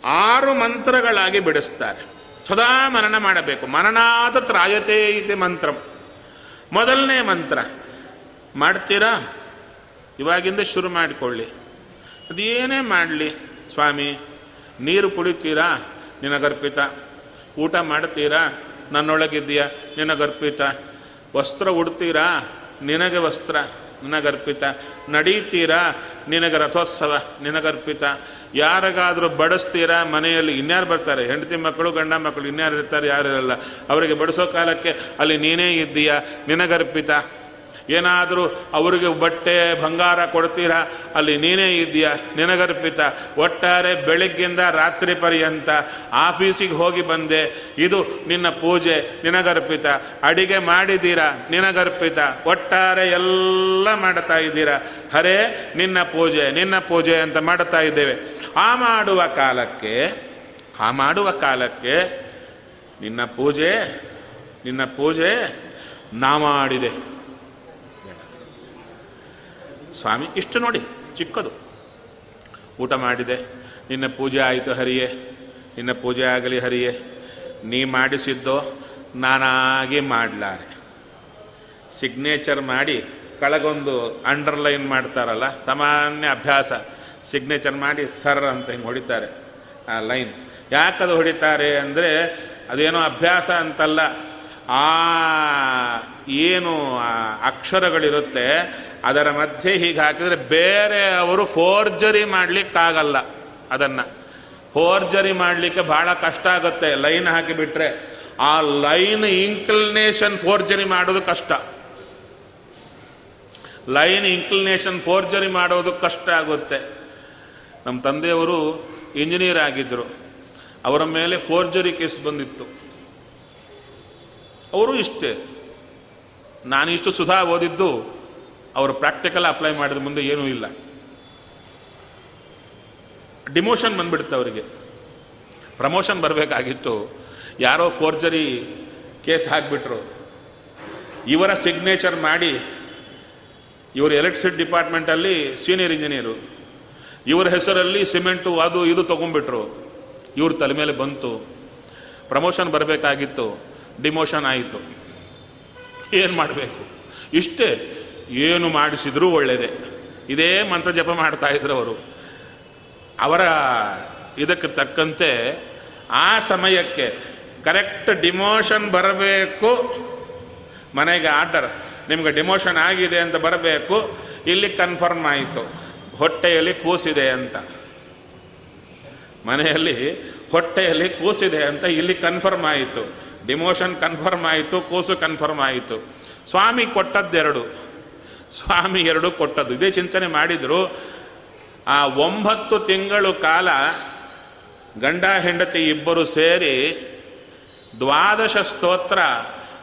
ಆರು ಮಂತ್ರಗಳಾಗಿ ಬಿಡಿಸ್ತಾರೆ. ಸದಾ ಮರಣ ಮಾಡಬೇಕು. ಮರಣಾದ ತ್ರಾಯತೆ ಇದೆ ಮಂತ್ರ. ಮೊದಲನೇ ಮಂತ್ರ, ಮಾಡ್ತೀರಾ? ಇವಾಗಿಂದ ಶುರು ಮಾಡಿಕೊಳ್ಳಿ. ಅದೇನೇ ಮಾಡಲಿ, ಸ್ವಾಮಿ? ನೀರು ಕುಡಿತೀರಾ? ನಿನಗರ್ಪಿತ. ಊಟ ಮಾಡ್ತೀರಾ ನನ್ನೊಳಗಿದ್ದೀಯಾ? ನಿನಗರ್ಪಿತ. ವಸ್ತ್ರ ಉಡ್ತೀರಾ? ನಿನಗೆ ವಸ್ತ್ರ. ನಿನಗರ್ಪಿತ. ನಡೀತೀರಾ? ನಿನಗೆ ರಥೋತ್ಸವ. ನಿನಗರ್ಪಿತ. ಯಾರಿಗಾದರೂ ಬಡಿಸ್ತೀರಾ? ಮನೆಯಲ್ಲಿ ಇನ್ಯಾರು ಬರ್ತಾರೆ? ಹೆಂಡತಿ ಮಕ್ಕಳು, ಗಂಡ ಮಕ್ಕಳು, ಇನ್ಯಾರು ಇರ್ತಾರೆ? ಯಾರು ಅವರಿಗೆ ಬಡಿಸೋ ಕಾಲಕ್ಕೆ ಅಲ್ಲಿ ನೀನೇ ಇದ್ದೀಯಾ? ನಿನಗರ್ಪಿತ. ಏನಾದರೂ ಅವರಿಗೆ ಬಟ್ಟೆ ಬಂಗಾರ ಕೊಡ್ತೀರಾ? ಅಲ್ಲಿ ನೀನೇ ಇದೆಯಾ ನಿನಗರ್ಪಿತ. ಒಟ್ಟಾರೆ ಬೆಳಗ್ಗೆಯಿಂದ ರಾತ್ರಿ ಪರ್ಯಂತ ಆಫೀಸಿಗೆ ಹೋಗಿ ಬಂದೆ. ಇದು ನಿನ್ನ ಪೂಜೆ, ನಿನಗರ್ಪಿತ. ಅಡಿಗೆ ಮಾಡಿದ್ದೀರಾ? ನಿನಗರ್ಪಿತ. ಒಟ್ಟಾರೆ ಎಲ್ಲ ಮಾಡ್ತಾ ಇದ್ದೀರಾ? ಹರೇ, ನಿನ್ನ ಪೂಜೆ ನಿನ್ನ ಪೂಜೆ ಅಂತ ಮಾಡ್ತಾ ಇದ್ದೇವೆ. ಆ ಮಾಡುವ ಕಾಲಕ್ಕೆ, ಆ ಮಾಡುವ ಕಾಲಕ್ಕೆ ನಿನ್ನ ಪೂಜೆ ನಿನ್ನ ಪೂಜೆ ನಾ ಮಾಡಿದೆ. ಸ್ವಾಮಿ, ಇಷ್ಟು ನೋಡಿ, ಚಿಕ್ಕದು. ಊಟ ಮಾಡಿದೆ. ನಿನ್ನ ಪೂಜೆ ಆಯಿತು ಹರಿಯೇ. ನಿನ್ನ ಪೂಜೆ ಆಗಲಿ ಹರಿಯೇ. ನೀ ಮಾಡಿಸಿದ್ದೋ ನಾನಾಗಿ ಮಾಡಲಾರೆ. ಸಿಗ್ನೇಚರ್ ಮಾಡಿ ಕಳಗೊಂದು ಅಂಡರ್ಲೈನ್ ಮಾಡ್ತಾರಲ್ಲ, ಸಾಮಾನ್ಯ ಅಭ್ಯಾಸ. ಸಿಗ್ನೇಚರ್ ಮಾಡಿ ಸರ್ ಅಂತ ಹಿಂಗೆ ಹೊಡಿತಾರೆ ಆ ಲೈನ್ ಯಾಕದು ಹೊಡಿತಾರೆ ಅಂದರೆ ಅದೇನೋ ಅಭ್ಯಾಸ ಅಂತಲ್ಲ, ಆ ಏನು ಅಕ್ಷರಗಳಿರುತ್ತೆ ಅದರ ಮಧ್ಯೆ ಹೀಗೆ ಹಾಕಿದರೆ ಬೇರೆ ಅವರು ಫೋರ್ಜರಿ ಮಾಡಲಿಕ್ಕಾಗಲ್ಲ ಅದನ್ನು. ಫೋರ್ಜರಿ ಮಾಡಲಿಕ್ಕೆ ಭಾಳ ಕಷ್ಟ ಆಗುತ್ತೆ, ಲೈನ್ ಹಾಕಿಬಿಟ್ರೆ. ಆ ಲೈನ್ ಇಂಕ್ಲಿನೇಷನ್ ಫೋರ್ಜರಿ ಮಾಡೋದು ಕಷ್ಟ. ಲೈನ್ ಇಂಕ್ಲಿನೇಷನ್ ಫೋರ್ಜರಿ ಮಾಡೋದು ಕಷ್ಟ ಆಗುತ್ತೆ. ನಮ್ಮ ತಂದೆಯವರು ಇಂಜಿನಿಯರ್ ಆಗಿದ್ದರು ಅವರ ಮೇಲೆ ಫೋರ್ಜರಿ ಕೇಸ್ ಬಂದಿತ್ತು. ಅವರು ಇಷ್ಟೇ. ನಾನಿಷ್ಟು ಸುಧಾ ಓದಿದ್ದು ಅವರು ಪ್ರಾಕ್ಟಿಕಲ್ ಅಪ್ಲೈ ಮಾಡಿದ ಮುಂದೆ ಏನೂ ಇಲ್ಲ. ಡಿಮೋಷನ್ ಬಂದ್ಬಿಡುತ್ತೆ ಅವರಿಗೆ. ಪ್ರಮೋಷನ್ ಬರಬೇಕಾಗಿತ್ತು. ಯಾರೋ ಫೋರ್ಜರಿ ಕೇಸ್ ಹಾಕಿಬಿಟ್ರು. ಇವರ ಸಿಗ್ನೇಚರ್ ಮಾಡಿ ಇವರು ಎಲೆಕ್ಟ್ರಿಸಿಟಿ ಡಿಪಾರ್ಟ್ಮೆಂಟಲ್ಲಿ ಸೀನಿಯರ್ ಇಂಜಿನಿಯರು ಇವರ ಹೆಸರಲ್ಲಿ ಸಿಮೆಂಟು ಅದು ಇದು ತೊಗೊಂಡ್ಬಿಟ್ರು. ಇವ್ರ ತಲೆ ಮೇಲೆ ಬಂತು. ಪ್ರಮೋಷನ್ ಬರಬೇಕಾಗಿತ್ತು. ಡಿಮೋಷನ್ ಆಯಿತು. ಏನು ಮಾಡಬೇಕು? ಇಷ್ಟೇ. ಏನು ಮಾಡಿಸಿದರೂ ಒಳ್ಳೆಯದೆ ಇದೇ ಮಂತ್ರ ಜಪ ಮಾಡ್ತಾ ಇದ್ರು ಅವರು. ಅವರ ಇದಕ್ಕೆ ತಕ್ಕಂತೆ ಆ ಸಮಯಕ್ಕೆ ಕರೆಕ್ಟ್ ಡಿಮೋಷನ್ ಬರಬೇಕು. ಮನೆಗೆ ಆರ್ಡರ್ ನಿಮಗೆ ಡಿಮೋಷನ್ ಆಗಿದೆ ಅಂತ ಬರಬೇಕು. ಇಲ್ಲಿ ಕನ್ಫರ್ಮ್ ಆಯಿತು. ಹೊಟ್ಟೆಯಲ್ಲಿ ಕೂಸಿದೆ ಅಂತ. ಮನೆಯಲ್ಲಿ ಹೊಟ್ಟೆಯಲ್ಲಿ ಕೂಸಿದೆ ಅಂತ ಇಲ್ಲಿ ಕನ್ಫರ್ಮ್ ಆಯಿತು. ಡಿಮೋಷನ್ ಕನ್ಫರ್ಮ್ ಆಯಿತು, ಕೂಸು ಕನ್ಫರ್ಮ್ ಆಯಿತು. ಸ್ವಾಮಿ ಕೊಟ್ಟದ್ದೆರಡು. ಸ್ವಾಮಿ ಎರಡು ಕೊಟ್ಟದ್ದು. ಇದೇ ಚಿಂತನೆ ಮಾಡಿದರು. ಆ ಒಂಬತ್ತು ತಿಂಗಳು ಕಾಲ ಗಂಡ, ಹೆಂಡತಿ ಇಬ್ಬರು ಸೇರಿ ದ್ವಾದಶ ಸ್ತೋತ್ರ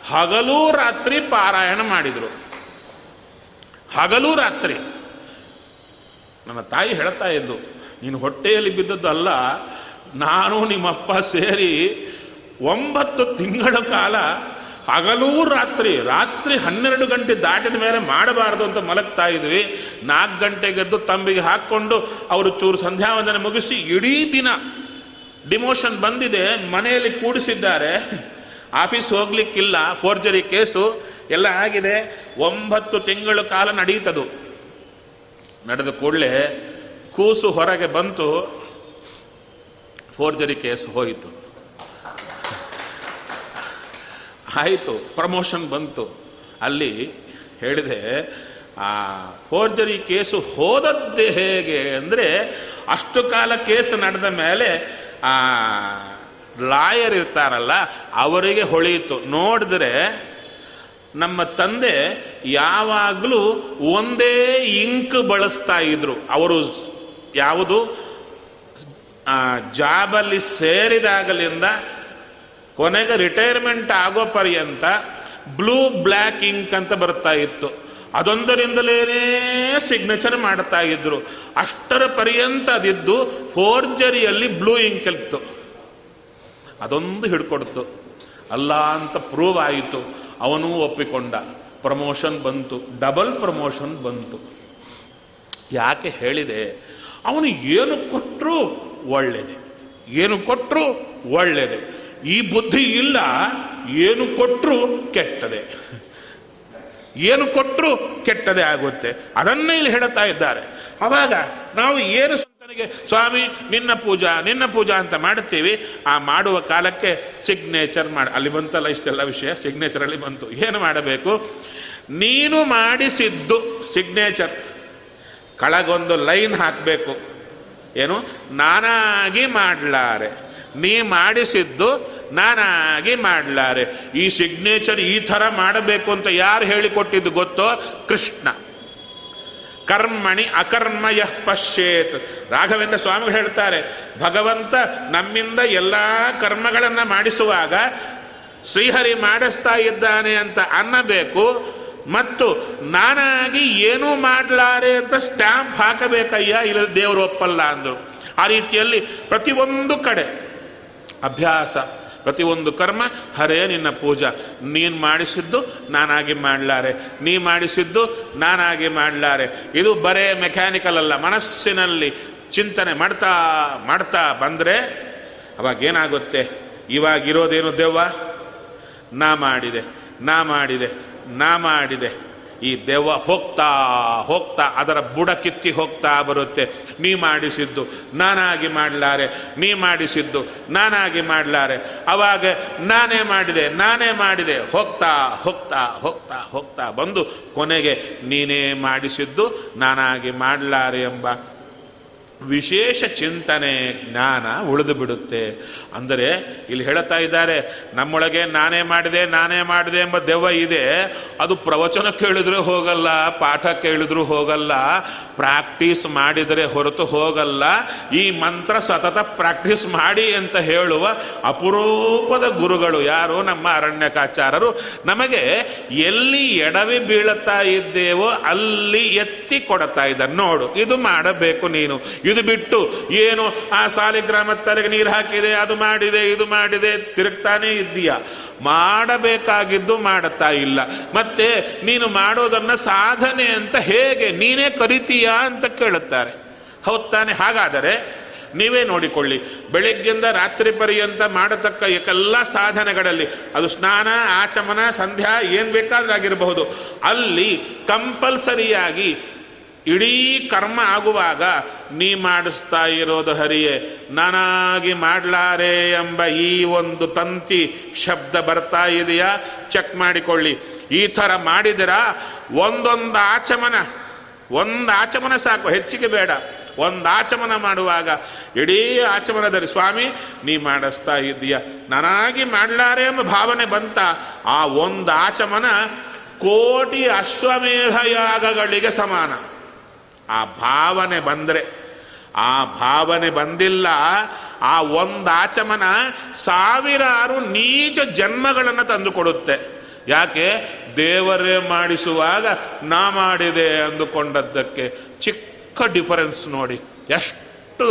ಹಗಲು ರಾತ್ರಿ ಪಾರಾಯಣ ಮಾಡಿದರು. ಹಗಲು ರಾತ್ರಿ. ನನ್ನ ತಾಯಿ ಹೇಳ್ತಾ ಇದ್ದು, ನೀನು ಹೊಟ್ಟೆಯಲ್ಲಿ ಬಿದ್ದದ್ದಲ್ಲ ನಾನು ನಿಮ್ಮಪ್ಪ ಸೇರಿ ಒಂಬತ್ತು ತಿಂಗಳ ಕಾಲ ಹಗಲೂ ರಾತ್ರಿ ರಾತ್ರಿ ಹನ್ನೆರಡು ಗಂಟೆ ದಾಟಿದ ಮೇಲೆ ಮಾಡಬಾರದು ಅಂತ ಮಲಗ್ತಾ ಇದ್ವಿ. ನಾಲ್ಕು ಗಂಟೆಗೆದ್ದು ತಂಬಿಗೆ ಹಾಕ್ಕೊಂಡು ಅವರು ಚೂರು ಸಂಧ್ಯಾವಂದನೆ ಮುಗಿಸಿ ಇಡೀ ದಿನ ಡಿಮೋಷನ್ ಬಂದಿದೆ, ಮನೆಯಲ್ಲಿ ಕೂಡಿಸಿದ್ದಾರೆ. ಆಫೀಸ್ ಹೋಗ್ಲಿಕ್ಕಿಲ್ಲ, ಫೋರ್ಜರಿ ಕೇಸು, ಎಲ್ಲ ಆಗಿದೆ. ಒಂಬತ್ತು ತಿಂಗಳು ಕಾಲ ನಡೀತದು. ನಡೆದ ಕೂಡಲೇ ಕೂಸು ಹೊರಗೆ ಬಂತು. ಫೋರ್ಜರಿ ಕೇಸ್ ಹೋಯಿತು. ಆಯಿತು ಪ್ರಮೋಷನ್ ಬಂತು. ಅಲ್ಲಿ ಹೇಳಿದೆ, ಆ ಫೋರ್ಜರಿ ಕೇಸು ಹೋದದ್ದು ಹೇಗೆ ಅಂದರೆ, ಅಷ್ಟು ಕಾಲ ಕೇಸ್ ನಡೆದ ಮೇಲೆ, ಆ ಲಾಯರ್ ಇರ್ತಾರಲ್ಲ, ಅವರಿಗೆ ಹೊಳೆಯಿತು ನೋಡಿದ್ರೆ ನಮ್ಮ ತಂದೆ ಯಾವಾಗಲೂ ಒಂದೇ ಇಂಕ್ ಬಳಸ್ತಾ ಇದ್ರು. ಅವರು ಯಾವುದು? ಜಾಬಲ್ಲಿ ಸೇರಿದಾಗಲಿಂದ ಕೊನೆಗೆ ರಿಟೈರ್ಮೆಂಟ್ ಆಗೋ ಪರ್ಯಂತ ಬ್ಲೂ ಬ್ಲ್ಯಾಕ್ ಇಂಕ್ ಅಂತ ಬರ್ತಾ ಇತ್ತು. ಅದೊಂದರಿಂದಲೇ ಸಿಗ್ನೇಚರ್ ಮಾಡ್ತಾ ಇದ್ರು. ಅಷ್ಟರ ಪರ್ಯಂತ ಅದಿದ್ದು ಫೋರ್ಜರಿಯಲ್ಲಿ ಬ್ಲೂ ಇಂಕ್ ಇತ್ತು. ಅದೊಂದು ಹಿಡ್ಕೊಡ್ತು. ಅಲ್ಲ ಅಂತ ಪ್ರೂವ್ ಆಯಿತು. ಅವನೂ ಒಪ್ಪಿಕೊಂಡ. ಪ್ರಮೋಷನ್ ಬಂತು. ಡಬಲ್ ಪ್ರಮೋಷನ್ ಬಂತು. ಯಾಕೆ ಹೇಳಿದೆ? ಅವನು ಏನು ಕೊಟ್ಟರು ಒಳ್ಳೆಯದೆ ಏನು ಕೊಟ್ಟರು ಒಳ್ಳೆಯದೆ ಈ ಬುದ್ಧಿ ಇಲ್ಲ, ಏನು ಕೊಟ್ಟರು ಕೆಟ್ಟದೆ. ಏನು ಕೊಟ್ಟರು ಕೆಟ್ಟದೆ ಆಗುತ್ತೆ. ಅದನ್ನೇ ಇಲ್ಲಿ ಹೇಳುತ್ತಾ ಇದ್ದಾರೆ. ಅವಾಗ ನಾವು ಏನು ಸಂತನಿಗೆ, ಸ್ವಾಮಿ, ನಿನ್ನ ಪೂಜಾ ನಿನ್ನ ಪೂಜಾ ಅಂತ ಮಾಡ್ತೀವಿ ಆ ಮಾಡುವ ಕಾಲಕ್ಕೆ ಸಿಗ್ನೇಚರ್ ಮಾಡಿ, ಅಲ್ಲಿ ಬಂತಲ್ಲ ಇಷ್ಟೆಲ್ಲ ವಿಷಯ? ಸಿಗ್ನೇಚರಲ್ಲಿ ಬಂತು. ಏನು ಮಾಡಬೇಕು? ನೀನು ಮಾಡಿಸಿದ್ದು ಸಿಗ್ನೇಚರ್ ಕಳಗೊಂದು ಲೈನ್ ಹಾಕಬೇಕು. ಏನು? ನಾನಾಗಿ ಮಾಡಲಾರೆ. ನೀ ಮಾಡಿಸಿದ್ದು ನಾನಾಗಿ ಮಾಡಲಾರೆ. ಈ ಸಿಗ್ನೇಚರ್ ಈ ಥರ ಮಾಡಬೇಕು ಅಂತ ಯಾರು ಹೇಳಿಕೊಟ್ಟಿದ್ದು ಗೊತ್ತೋ? ಕೃಷ್ಣ. ಕರ್ಮಣಿ ಅಕರ್ಮಯ ಪಶ್ಯೇತ್. ರಾಘವೇಂದ್ರ ಸ್ವಾಮಿಗಳು ಹೇಳ್ತಾರೆ, ಭಗವಂತ ನಮ್ಮಿಂದ ಎಲ್ಲ ಕರ್ಮಗಳನ್ನು ಮಾಡಿಸುವಾಗ ಶ್ರೀಹರಿ ಮಾಡಿಸ್ತಾ ಇದ್ದಾನೆ ಅಂತ ಅನ್ನಬೇಕು. ಮತ್ತು ನಾನಾಗಿ ಏನೂ ಮಾಡಲಾರೆ ಅಂತ ಸ್ಟ್ಯಾಂಪ್ ಹಾಕಬೇಕಯ್ಯ, ಇಲ್ಲ ದೇವರು ಒಪ್ಪಲ್ಲ ಅಂದರು. ಆ ರೀತಿಯಲ್ಲಿ ಪ್ರತಿಯೊಂದು ಕಡೆ ಅಭ್ಯಾಸ. ಪ್ರತಿಯೊಂದು ಕರ್ಮ, ಹರೇ ನಿನ್ನ ಪೂಜಾ. ನೀನು ಮಾಡಿಸಿದ್ದು ನಾನಾಗಿ ಮಾಡಲಾರೆ. ನೀ ಮಾಡಿಸಿದ್ದು ನಾನಾಗಿ ಮಾಡಲಾರೆ. ಇದು ಬರೇ ಮೆಕ್ಯಾನಿಕಲ್ ಅಲ್ಲ. ಮನಸ್ಸಿನಲ್ಲಿ ಚಿಂತನೆ ಮಾಡ್ತಾ ಮಾಡ್ತಾ ಬಂದರೆ ಅವಾಗೇನಾಗುತ್ತೆ ಇವಾಗಿರೋದೇನು ದೆವ್ವ? ನಾ ಮಾಡಿದೆ ನಾ ಮಾಡಿದೆ ನಾ ಮಾಡಿದೆ. ಈ ದೆವ್ವ ಹೋಗ್ತಾ ಹೋಗ್ತಾ ಅದರ ಬುಡ ಕಿತ್ತಿ ಹೋಗ್ತಾ ಬರುತ್ತೆ. ನೀ ಮಾಡಿಸಿದ್ದು, ನಾನಾಗಿ ಮಾಡಲಾರೆ. ನೀ ಮಾಡಿಸಿದ್ದು, ನಾನಾಗಿ ಮಾಡಲಾರೆ. ಅವಾಗ ನಾನೇ ಮಾಡಿದೆ ನಾನೇ ಮಾಡಿದೆ. ಹೋಗ್ತಾ ಹೋಗ್ತಾ ಹೋಗ್ತಾ ಹೋಗ್ತಾ ಬಂದು ಕೊನೆಗೆ ನೀನೇ ಮಾಡಿಸಿದ್ದು, ನಾನಾಗಿ ಮಾಡಲಾರೆ ಎಂಬ ವಿಶೇಷ ಚಿಂತನೆ ಜ್ಞಾನ ಉಳಿದು ಬಿಡುತ್ತೆ. ಅಂದರೆ ಇಲ್ಲಿ ಹೇಳ್ತಾ ಇದ್ದಾರೆ, ನಮ್ಮೊಳಗೆ ನಾನೇ ಮಾಡಿದೆ ನಾನೇ ಮಾಡಿದೆ ಎಂಬ ದೆವ್ವ ಇದೆ. ಅದು ಪ್ರವಚನ ಕೇಳಿದ್ರೆ ಹೋಗಲ್ಲ, ಪಾಠ ಕೇಳಿದ್ರು ಹೋಗಲ್ಲ, ಪ್ರಾಕ್ಟೀಸ್ ಮಾಡಿದರೆ ಹೊರತು ಹೋಗಲ್ಲ. ಈ ಮಂತ್ರ ಸತತ ಪ್ರಾಕ್ಟೀಸ್ ಮಾಡಿ ಅಂತ ಹೇಳುವ ಅಪರೂಪದ ಗುರುಗಳು ಯಾರು? ನಮ್ಮ ಅರಣ್ಯಕಾಚಾರರು. ನಮಗೆ ಎಲ್ಲಿ ಎಡವಿ ಬೀಳುತ್ತಾ ಇದ್ದೇವೋ ಅಲ್ಲಿ ಎತ್ತಿ ಕೊಡ್ತಾ ಇದ್ದಾರೆ. ನೋಡು, ಇದು ಮಾಡಬೇಕು ನೀನು. ಇದು ಬಿಟ್ಟು, ಏನು ಆ ಸಾಲಿಗ್ರಾಮ ತಲೆಗೆ ನೀರು ಹಾಕಿದೆ, ಅದು ಮಾಡಿದೆ, ಇದು ಮಾಡಿದೆ, ತಿರುಗ್ತಾನೇ ಇದ್ದೀಯ. ಮಾಡಬೇಕಾಗಿದ್ದು ಮಾಡುತ್ತಾ ಇಲ್ಲ. ಮತ್ತೆ ನೀನು ಮಾಡೋದನ್ನ ಸಾಧನೆ ಅಂತ ಹೇಗೆ, ನೀನೇ ಕರಿತೀಯಾ ಅಂತ ಕೇಳುತ್ತಾರೆ. ಹೌದಾನೆ ಹಾಗಾದರೆ ನೀವೇ ನೋಡಿಕೊಳ್ಳಿ. ಬೆಳಿಗ್ಗೆಯಿಂದ ರಾತ್ರಿ ಪರ್ಯಂತ ಮಾಡತಕ್ಕ ಎಲ್ಲ ಸಾಧನೆಗಳಲ್ಲಿ, ಅದು ಸ್ನಾನ, ಆಚಮನ, ಸಂಧ್ಯಾ, ಏನು ಬೇಕಾದ್ರೂ ಆಗಿರಬಹುದು ಅಲ್ಲಿ ಕಂಪಲ್ಸರಿಯಾಗಿ ಇಡೀ ಕರ್ಮ ಆಗುವಾಗ, ನೀ ಮಾಡಿಸ್ತಾ ಇರೋದು ಹರಿಯೇ, ನಾನಾಗಿ ಮಾಡಲಾರೆ ಎಂಬ ಈ ಒಂದು ತಂತಿ ಶಬ್ದ ಬರ್ತಾ ಇದೆಯಾ? ಚೆಕ್ ಮಾಡಿಕೊಳ್ಳಿ. ಈ ಥರ ಮಾಡಿದಿರ ಒಂದೊಂದು ಆಚಮನ, ಒಂದು ಆಚಮನ ಸಾಕು, ಹೆಚ್ಚಿಗೆ ಬೇಡ. ಒಂದು ಆಚಮನ ಮಾಡುವಾಗ, ಇಡೀ ಆಚಮನದಲ್ಲಿ, ಸ್ವಾಮಿ, ನೀ ಮಾಡಿಸ್ತಾ ಇದೀಯ ನನಾಗಿ ಮಾಡಲಾರೆ ಎಂಬ ಭಾವನೆ ಬಂತ, ಆ ಒಂದು ಆಚಮನ ಕೋಟಿ ಅಶ್ವಮೇಧ ಯಾಗಗಳಿಗೆ ಸಮಾನ. ಆ ಭಾವನೆ ಬಂದರೆ. ಆ ಭಾವನೆ ಬಂದಿಲ್ಲ, ಆ ಒಂದು ಆಚಮನ ಸಾವಿರಾರು ನೀಚ ಜನ್ಮಗಳನ್ನು ತಂದುಕೊಡುತ್ತೆ ಯಾಕೆ? ದೇವರೇ ಮಾಡಿಸುವಾಗ ನಾ ಮಾಡಿದೆ ಅಂದುಕೊಂಡದ್ದಕ್ಕೆ ಚಿಕ್ಕ ಡಿಫರೆನ್ಸ್ ನೋಡಿ, ಎಷ್ಟು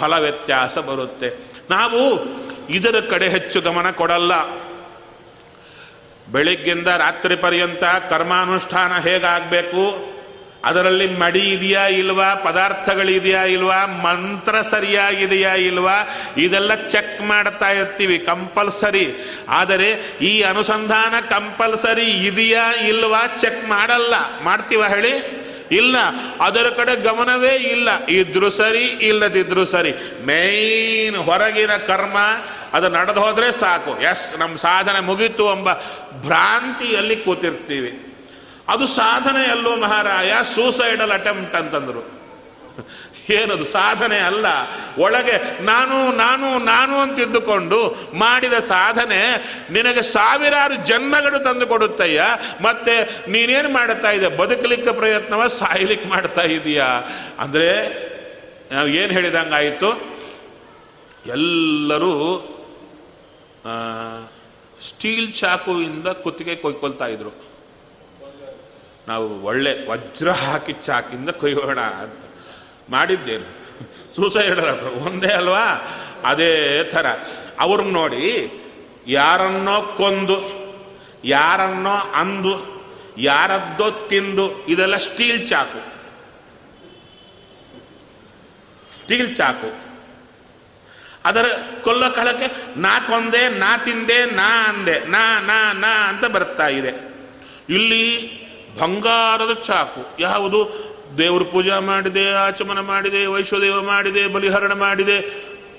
ಫಲ ವ್ಯತ್ಯಾಸ ಬರುತ್ತೆ. ನಾವು ಇದರ ಕಡೆ ಹೆಚ್ಚು ಗಮನ ಕೊಡಲ್ಲ. ಬೆಳಿಗ್ಗಿಂದ ರಾತ್ರಿ ಪರ್ಯಂತ ಕರ್ಮಾನುಷ್ಠಾನ ಹೇಗಾಗಬೇಕು? ಅದರಲ್ಲಿ ಮಡಿ ಇದೆಯಾ ಇಲ್ವಾ? ಪದಾರ್ಥಗಳಿದೆಯಾ ಇಲ್ವಾ? ಮಂತ್ರ ಸರಿಯಾಗಿದೆಯಾ ಇಲ್ವಾ? ಇದೆಲ್ಲ ಚೆಕ್ ಮಾಡ್ತಾ ಇರ್ತೀವಿ ಕಂಪಲ್ಸರಿ ಆದರೆ ಈ ಅನುಸಂಧಾನ ಕಂಪಲ್ಸರಿ ಇದೆಯಾ ಇಲ್ವಾ ಚೆಕ್ ಮಾಡಲ್ಲ. ಮಾಡ್ತೀವ ಹೇಳಿ? ಇಲ್ಲ. ಅದರ ಕಡೆ ಗಮನವೇ ಇಲ್ಲ. ಇದ್ರು ಸರಿ, ಇಲ್ಲದಿದ್ರು ಸರಿ. ಮೇನ್ ಹೊರಗಿನ ಕರ್ಮ, ಅದು ನಡೆದು ಹೋದ್ರೆ ಸಾಕು. ಎಸ್ ನಮ್ಮ ಸಾಧನೆ ಮುಗೀತು ಎಂಬ ಭ್ರಾಂತಿಯಲ್ಲಿ ಕೂತಿರ್ತೀವಿ. ಅದು ಸಾಧನೆ ಅಲ್ಲೋ ಮಹಾರಾಯ ಸೂಸೈಡಲ್ ಅಟೆಂಪ್ಟ್ ಅಂತಂದರು. ಏನದು ಸಾಧನೆ ಅಲ್ಲ? ಒಳಗೆ ನಾನು ನಾನು ನಾನು ಅಂತಿದ್ದುಕೊಂಡು ಮಾಡಿದ ಸಾಧನೆ ನಿನಗೆ ಸಾವಿರಾರು ಜನ್ಮಗಳು ತಂದು ಕೊಡುತ್ತಯ್ಯ, ಮತ್ತೆ ನೀನೇನು ಮಾಡುತ್ತಾ ಇದೆಯಾ ಬದುಕಲಿಕ್ಕೆ ಪ್ರಯತ್ನವ ಸಾಯ್ಲಿಕ್ಕೆ ಮಾಡ್ತಾ ಇದೀಯಾ? ಅಂದರೆ, ನಾವು ಏನು ಹೇಳಿದಂಗಾಯಿತು? ಎಲ್ಲರೂ ಸ್ಟೀಲ್ ಚಾಕುವಿಂದ ಕುತ್ತಿಗೆ ಕೊಯ್ಕೊಳ್ತಾ ಇದ್ರು. ನಾವು ಒಳ್ಳೆ ವಜ್ರ ಹಾಕಿ ಚಾಕಿಂದ ಕೊಯ್ಯೋಣ ಅಂತ ಮಾಡಿದ್ದೇನು. ಸೂಸೈಡ್ ಒಂದೇ ಅಲ್ವಾ? ಅದೇ ಥರ. ಅವ್ರನ್ನ ನೋಡಿ ಯಾರನ್ನೋ ಕೊಂದು, ಯಾರನ್ನೋ ಅಂದು, ಯಾರದ್ದೋ ತಿಂದು, ಇದೆಲ್ಲ ಸ್ಟೀಲ್ ಚಾಕು. ಸ್ಟೀಲ್ ಚಾಕು. ಅದರ ಕೊಲ್ಲೋ ಕಾಲಕ್ಕೆ ನಾ ಕೊಂದೆ, ನಾ ತಿಂದೆ, ನಾ ಅಂದೆ, ನಾ ನಾ ನಾ ಅಂತ ಬರ್ತಾ ಇದೆ. ಇಲ್ಲಿ ಬಂಗಾರದ ಚಾಕು. ಯಾವುದು? ದೇವರು ಪೂಜಾ ಮಾಡಿದೆ, ಆಚಮನ ಮಾಡಿದೆ, ವೈಶ್ವದೇವ ಮಾಡಿದೆ, ಬಲಿಹರಣ ಮಾಡಿದೆ,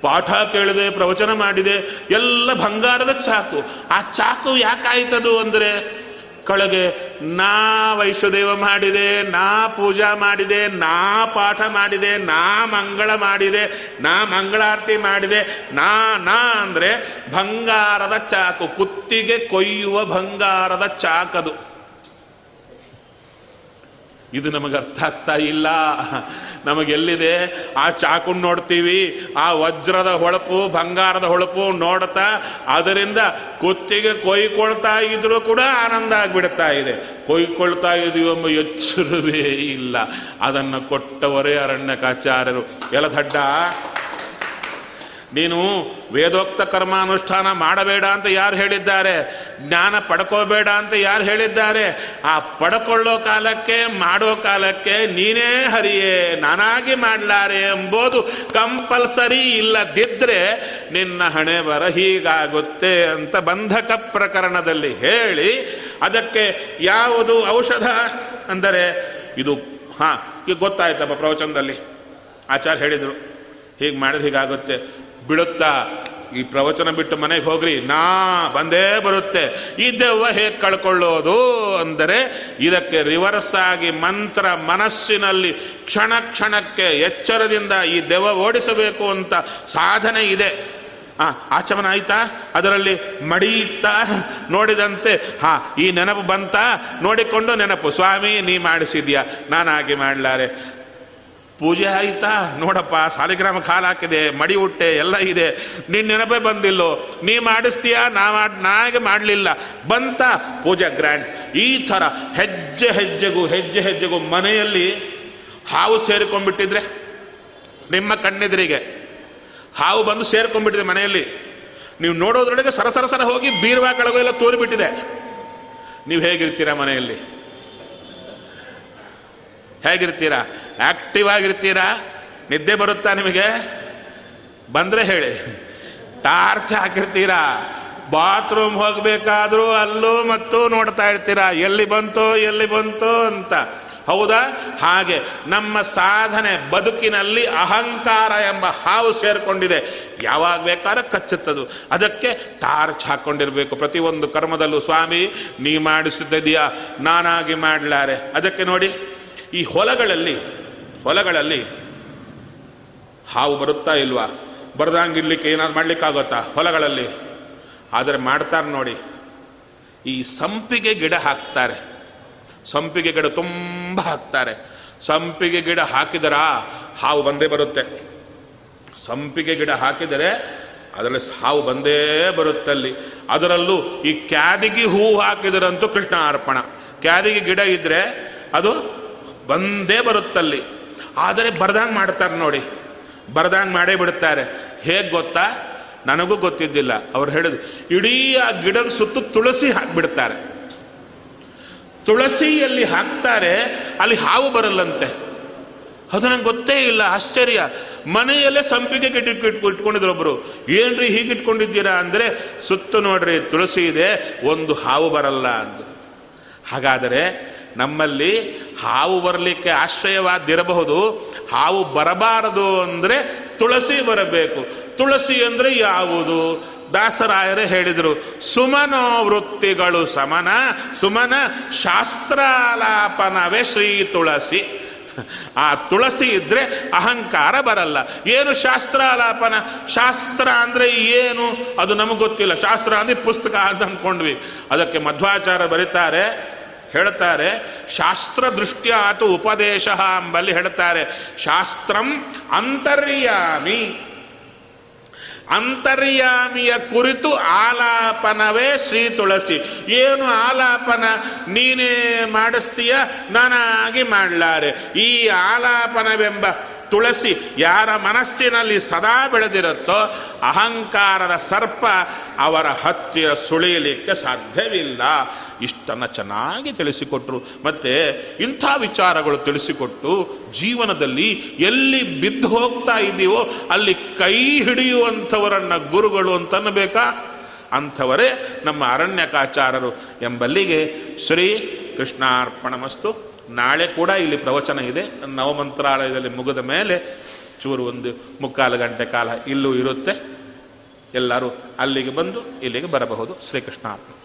ಪಾಠ ಕೇಳಿದೆ, ಪ್ರವಚನ ಮಾಡಿದೆ, ಎಲ್ಲ ಬಂಗಾರದ ಚಾಕು. ಆ ಚಾಕು ಯಾಕಾಯ್ತದು ಅಂದರೆ, ಕಳಗೆ, ನಾ ವೈಶ್ವದೇವ ಮಾಡಿದೆ, ನಾ ಪೂಜಾ ಮಾಡಿದೆ, ನಾ ಪಾಠ ಮಾಡಿದೆ, ನಾ ಮಂಗಳ ಮಾಡಿದೆ, ನಾ ಮಂಗಳಾರತಿ ಮಾಡಿದೆ, ನಾ ನಾ ಅಂದರೆ ಬಂಗಾರದ ಚಾಕು, ಕುತ್ತಿಗೆ ಕೊಯ್ಯುವ ಬಂಗಾರದ ಚಾಕದು. ಇದು ನಮಗೆ ಅರ್ಥ ಆಗ್ತಾ ಇಲ್ಲ. ನಮಗೆಲ್ಲಿದೆ? ಆ ಚಾಕು ನೋಡ್ತೀವಿ, ಆ ವಜ್ರದ ಹೊಳಪು, ಬಂಗಾರದ ಹೊಳಪು ನೋಡ್ತಾ, ಅದರಿಂದ ಕುತ್ತಿಗೆ ಕೊಯ್ಕೊಳ್ತಾ ಇದ್ರೂ ಕೂಡ ಆನಂದ ಆಗಿಬಿಡ್ತಾ ಇದೆ. ಕೊಯ್ಕೊಳ್ತಾ ಎಂಬ ಎಚ್ಚರವೇ ಇಲ್ಲ. ಅದನ್ನು ಕೊಟ್ಟವರೇ ಅರಣ್ಯಕಾಚಾರ್ಯರು. ಎಲದಡ್ಡ ನೀನು ವೇದೋಕ್ತ ಕರ್ಮಾನುಷ್ಠಾನ ಮಾಡಬೇಡ ಅಂತ ಯಾರು ಹೇಳಿದ್ದಾರೆ? ಜ್ಞಾನ ಪಡ್ಕೋಬೇಡ ಅಂತ ಯಾರು ಹೇಳಿದ್ದಾರೆ? ಆ ಪಡ್ಕೊಳ್ಳೋ ಕಾಲಕ್ಕೆ, ಮಾಡೋ ಕಾಲಕ್ಕೆ ನೀನೇ ಹರಿಯೇ, ನಾನಾಗಿ ಮಾಡಲಾರೆ ಎಂಬುದು ಕಂಪಲ್ಸರಿ ಇಲ್ಲದಿದ್ದರೆ ನಿನ್ನ ಹಣೆ ಬರ ಹೀಗಾಗುತ್ತೆ ಅಂತ ಬಂಧಕ ಪ್ರಕರಣದಲ್ಲಿ ಹೇಳಿ ಅದಕ್ಕೆ ಯಾವುದು ಔಷಧ ಅಂದರೆ ಇದು, ಹಾಂ, ಈಗ ಗೊತ್ತಾಯ್ತಪ್ಪ ಪ್ರವಚನದಲ್ಲಿ. ಆಚಾರ್ಯ ಹೇಳಿದರು, ಹೀಗೆ ಮಾಡಿದ್ರೆ ಹೀಗಾಗುತ್ತೆ. ಬಿಡುತ್ತಾ? ಈ ಪ್ರವಚನ ಬಿಟ್ಟು ಮನೆಗೆ ಹೋಗ್ರಿ. ನಾ ಬಂದೇ ಬರುತ್ತೆ. ಈ ದೆವ್ವ ಹೇಗೆ ಕಳ್ಕೊಳ್ಳೋದು ಅಂದರೆ ಇದಕ್ಕೆ ರಿವರ್ಸ್ ಆಗಿ ಮಂತ್ರ ಮನಸ್ಸಿನಲ್ಲಿ ಕ್ಷಣ ಕ್ಷಣಕ್ಕೆ ಎಚ್ಚರದಿಂದ ಈ ದೆವ್ವ ಓಡಿಸಬೇಕು ಅಂತ ಸಾಧನೆ ಇದೆ. ಆ, ಆಚಮನ ಆಯ್ತಾ? ಅದರಲ್ಲಿ ಮಡಿಯುತ್ತಾ ನೋಡಿದಂತೆ, ಹಾ, ಈ ನೆನಪು ಬಂತಾ? ನೋಡಿಕೊಂಡು ನೆನಪು. ಸ್ವಾಮಿ, ನೀ ಮಾಡಿಸಿದ್ಯಾ? ಹಾಗೆ ಮಾಡಲಾರೆ. ಪೂಜೆ ಆಯಿತಾ? ನೋಡಪ್ಪ, ಸಾಲಿಗ್ರಾಮ ಹಾಲು ಹಾಕಿದೆ, ಮಡಿ ಹುಟ್ಟೆ ಎಲ್ಲ ಇದೆ. ನಿನ್ನ ನೆನಪೇ ಬಂದಿಲ್ಲೋ? ನೀ ಮಾಡಿಸ್ತೀಯಾ? ನಾ ಮಾಡಿ ನಾಗೆ ಮಾಡಲಿಲ್ಲ. ಬಂತ ಪೂಜೆ ಗ್ರ್ಯಾಂಡ್. ಈ ಥರ ಹೆಜ್ಜೆ ಹೆಜ್ಜೆಗೂ ಹೆಜ್ಜೆ ಹೆಜ್ಜೆಗೂ ಮನೆಯಲ್ಲಿ ಹಾವು ಸೇರಿಕೊಂಡ್ಬಿಟ್ಟಿದ್ರೆ, ನಿಮ್ಮ ಕಣ್ಣೆದುರಿಗೆ ಹಾವು ಬಂದು ಸೇರ್ಕೊಂಡ್ಬಿಟ್ಟಿದೆ ಮನೆಯಲ್ಲಿ. ನೀವು ನೋಡೋದ್ರೊಳಗೆ ಸರಸರಸರ ಸರ ಸರ ಹೋಗಿ ಬೀರ್ವಾ ಕಳಗೋ ಎಲ್ಲ ತೋರಿಬಿಟ್ಟಿದೆ. ನೀವು ಹೇಗಿರ್ತೀರಾ ಮನೆಯಲ್ಲಿ? ಹೇಗಿರ್ತೀರಾ? ಆಕ್ಟಿವ್ ಆಗಿರ್ತೀರಾ? ನಿದ್ದೆ ಬರುತ್ತಾ ನಿಮಗೆ? ಬಂದರೆ ಹೇಳಿ. ಟಾರ್ಚ್ ಹಾಕಿರ್ತೀರಾ? ಬಾತ್ರೂಮ್ ಹೋಗಬೇಕಾದ್ರೂ ಅಲ್ಲೂ ಮತ್ತು ನೋಡ್ತಾ ಇರ್ತೀರಾ? ಎಲ್ಲಿ ಬಂತೋ ಎಲ್ಲಿ ಬಂತೋ ಅಂತ. ಹೌದಾ? ಹಾಗೆ ನಮ್ಮ ಸಾಧನೆ ಬದುಕಿನಲ್ಲಿ ಅಹಂಕಾರ ಎಂಬ ಹಾವು ಸೇರಿಕೊಂಡಿದೆ. ಯಾವಾಗ ಬೇಕಾದ್ರೂ ಕಚ್ಚುತ್ತದು. ಅದಕ್ಕೆ ಟಾರ್ಚ್ ಹಾಕ್ಕೊಂಡಿರಬೇಕು ಪ್ರತಿಯೊಂದು ಕರ್ಮದಲ್ಲೂ ಸ್ವಾಮಿ, ನೀ ಮಾಡಿಸಿದ್ದೀಯಾ ನಾನಾಗಿ ಮಾಡಲಾರೆ. ಅದಕ್ಕೆ ನೋಡಿ. ಈ ಹೊಲಗಳಲ್ಲಿ ಹೊಲಗಳಲ್ಲಿ ಹಾವು ಬರುತ್ತಾ ಇಲ್ವಾ? ಬರ್ದಂಗಿರ್ಲಿಕ್ಕೆ ಏನಾದ್ರು ಮಾಡ್ಲಿಕ್ಕಾಗುತ್ತಾ ಹೊಲಗಳಲ್ಲಿ? ಆದರೆ ಮಾಡ್ತಾರೆ ನೋಡಿ, ಈ ಸಂಪಿಗೆ ಗಿಡ ಹಾಕ್ತಾರೆ. ಸಂಪಿಗೆ ಗಿಡ ತುಂಬ ಹಾಕ್ತಾರೆ. ಸಂಪಿಗೆ ಗಿಡ ಹಾಕಿದರ ಹಾವು ಬಂದೇ ಬರುತ್ತೆ. ಸಂಪಿಗೆ ಗಿಡ ಹಾಕಿದರೆ ಅದರಲ್ಲಿ ಹಾವು ಬಂದೇ ಬರುತ್ತಲ್ಲಿ ಅದರಲ್ಲೂ ಈ ಕ್ಯಾದಿಗೆ ಹೂವು ಹಾಕಿದರಂತೂ ಕೃಷ್ಣ ಅರ್ಪಣ. ಕ್ಯಾದಿಗೆ ಗಿಡ ಇದ್ದರೆ ಅದು ಬಂದೇ ಬರುತ್ತಲ್ಲಿ. ಆದರೆ ಬರ್ದಂಗೆ ಮಾಡ್ತಾರೆ ನೋಡಿ. ಬರ್ದಂಗೆ ಮಾಡೇ ಬಿಡುತ್ತಾರೆ. ಹೇಗೆ ಗೊತ್ತಾ? ನನಗೂ ಗೊತ್ತಿದ್ದಿಲ್ಲ. ಅವ್ರು ಹೇಳಿದ್ರು, ಇಡೀ ಆ ಗಿಡದ ಸುತ್ತು ತುಳಸಿ ಹಾಕ್ಬಿಡ್ತಾರೆ. ತುಳಸಿಯಲ್ಲಿ ಹಾಕ್ತಾರೆ, ಅಲ್ಲಿ ಹಾವು ಬರಲ್ಲಂತೆ. ಅದು ನಂಗೆ ಗೊತ್ತೇ ಇಲ್ಲ, ಆಶ್ಚರ್ಯ. ಮನೆಯಲ್ಲೇ ಸಂಪಿಗೆ ಇಟ್ಕೊ ಇಟ್ಕೊಂಡಿದ್ರು ಒಬ್ರು. ಏನ್ರಿ ಹೀಗೆ ಇಟ್ಕೊಂಡಿದ್ದೀರಾ ಅಂದರೆ, ಸುತ್ತು ನೋಡ್ರಿ, ತುಳಸಿ ಇದೆ, ಒಂದು ಹಾವು ಬರಲ್ಲ ಅಂತ ಹಾಗಾದರೆ ನಮ್ಮಲ್ಲಿ ಹಾವು ಬರಲಿಕ್ಕೆ ಆಶ್ರಯವಾದಿರಬಹುದು. ಹಾವು ಬರಬಾರದು ಅಂದರೆ ತುಳಸಿ ಬರಬೇಕು. ತುಳಸಿ ಅಂದರೆ ಯಾವುದು? ದಾಸರಾಯರೇ ಹೇಳಿದರು ಸುಮನೋ ವೃತ್ತಿಗಳು ಸಮನ, ಸುಮನ ಶಾಸ್ತ್ರಾಲಾಪನವೇ ಶ್ರೀ ತುಳಸಿ. ಆ ತುಳಸಿ ಇದ್ರೆ ಅಹಂಕಾರ ಬರಲ್ಲ. ಏನು ಶಾಸ್ತ್ರಾಲಾಪನ? ಶಾಸ್ತ್ರ ಅಂದರೆ ಏನು? ಅದು ನಮಗೆ ಗೊತ್ತಿಲ್ಲ. ಶಾಸ್ತ್ರ ಅಂದರೆ ಪುಸ್ತಕ ಅಂತ ಅಂದ್ಕೊಂಡ್ವಿ. ಅದಕ್ಕೆ ಮಧ್ವಾಚಾರ ಬರೀತಾರೆ ಹೇಳ್ತಾರೆ, ಶಾಸ್ತ್ರ ದೃಷ್ಟ್ಯ ಆತು ಉಪದೇಶ ಅಂಬಲ್ಲಿ ಹೇಳ್ತಾರೆ, ಶಾಸ್ತ್ರಂ ಅಂತರ್ಯಾಮಿ. ಅಂತರ್ಯಾಮಿಯ ಕುರಿತು ಆಲಾಪನವೇ ಶ್ರೀ ತುಳಸಿ. ಏನು ಆಲಾಪನ? ನೀನೇ ಮಾಡಿಸ್ತೀಯ? ನಾನಾಗಿ ಮಾಡಲಾರೆ. ಈ ಆಲಾಪನವೆಂಬ ತುಳಸಿ ಯಾರ ಮನಸ್ಸಿನಲ್ಲಿ ಸದಾ ಬೆಳೆದಿರುತ್ತೋ, ಅಹಂಕಾರದ ಸರ್ಪ ಅವರ ಹತ್ತಿರ ಸುಳಿಯಲಿಕ್ಕೆ ಸಾಧ್ಯವಿಲ್ಲ. ಇಷ್ಟನ್ನು ಚೆನ್ನಾಗಿ ತಿಳಿಸಿಕೊಟ್ರು. ಮತ್ತು ಇಂಥ ವಿಚಾರಗಳು ತಿಳಿಸಿಕೊಟ್ಟು ಜೀವನದಲ್ಲಿ ಎಲ್ಲಿ ಬಿದ್ದು ಹೋಗ್ತಾ ಇದ್ದೀವೋ ಅಲ್ಲಿ ಕೈ ಹಿಡಿಯುವಂಥವರನ್ನು ಗುರುಗಳು ಅಂತನ್ನಬೇಕಾ? ಅಂಥವರೇ ನಮ್ಮ ಅರಣ್ಯಕಾಚಾರರು ಎಂಬಲ್ಲಿಗೆ ಶ್ರೀ ಕೃಷ್ಣಾರ್ಪಣಮಸ್ತು. ನಾಳೆ ಕೂಡ ಇಲ್ಲಿ ಪ್ರವಚನ ಇದೆ. ನವಮಂತ್ರಾಲಯದಲ್ಲಿ ಮುಗಿದ ಮೇಲೆ ಚೂರು ಒಂದು ಮುಕ್ಕಾಲು ಗಂಟೆ ಕಾಲ ಇಲ್ಲೂ ಇರುತ್ತೆ. ಎಲ್ಲರೂ ಅಲ್ಲಿಗೆ ಬಂದು ಇಲ್ಲಿಗೆ ಬರಬಹುದು. ಶ್ರೀಕೃಷ್ಣಾರ್ಪಣ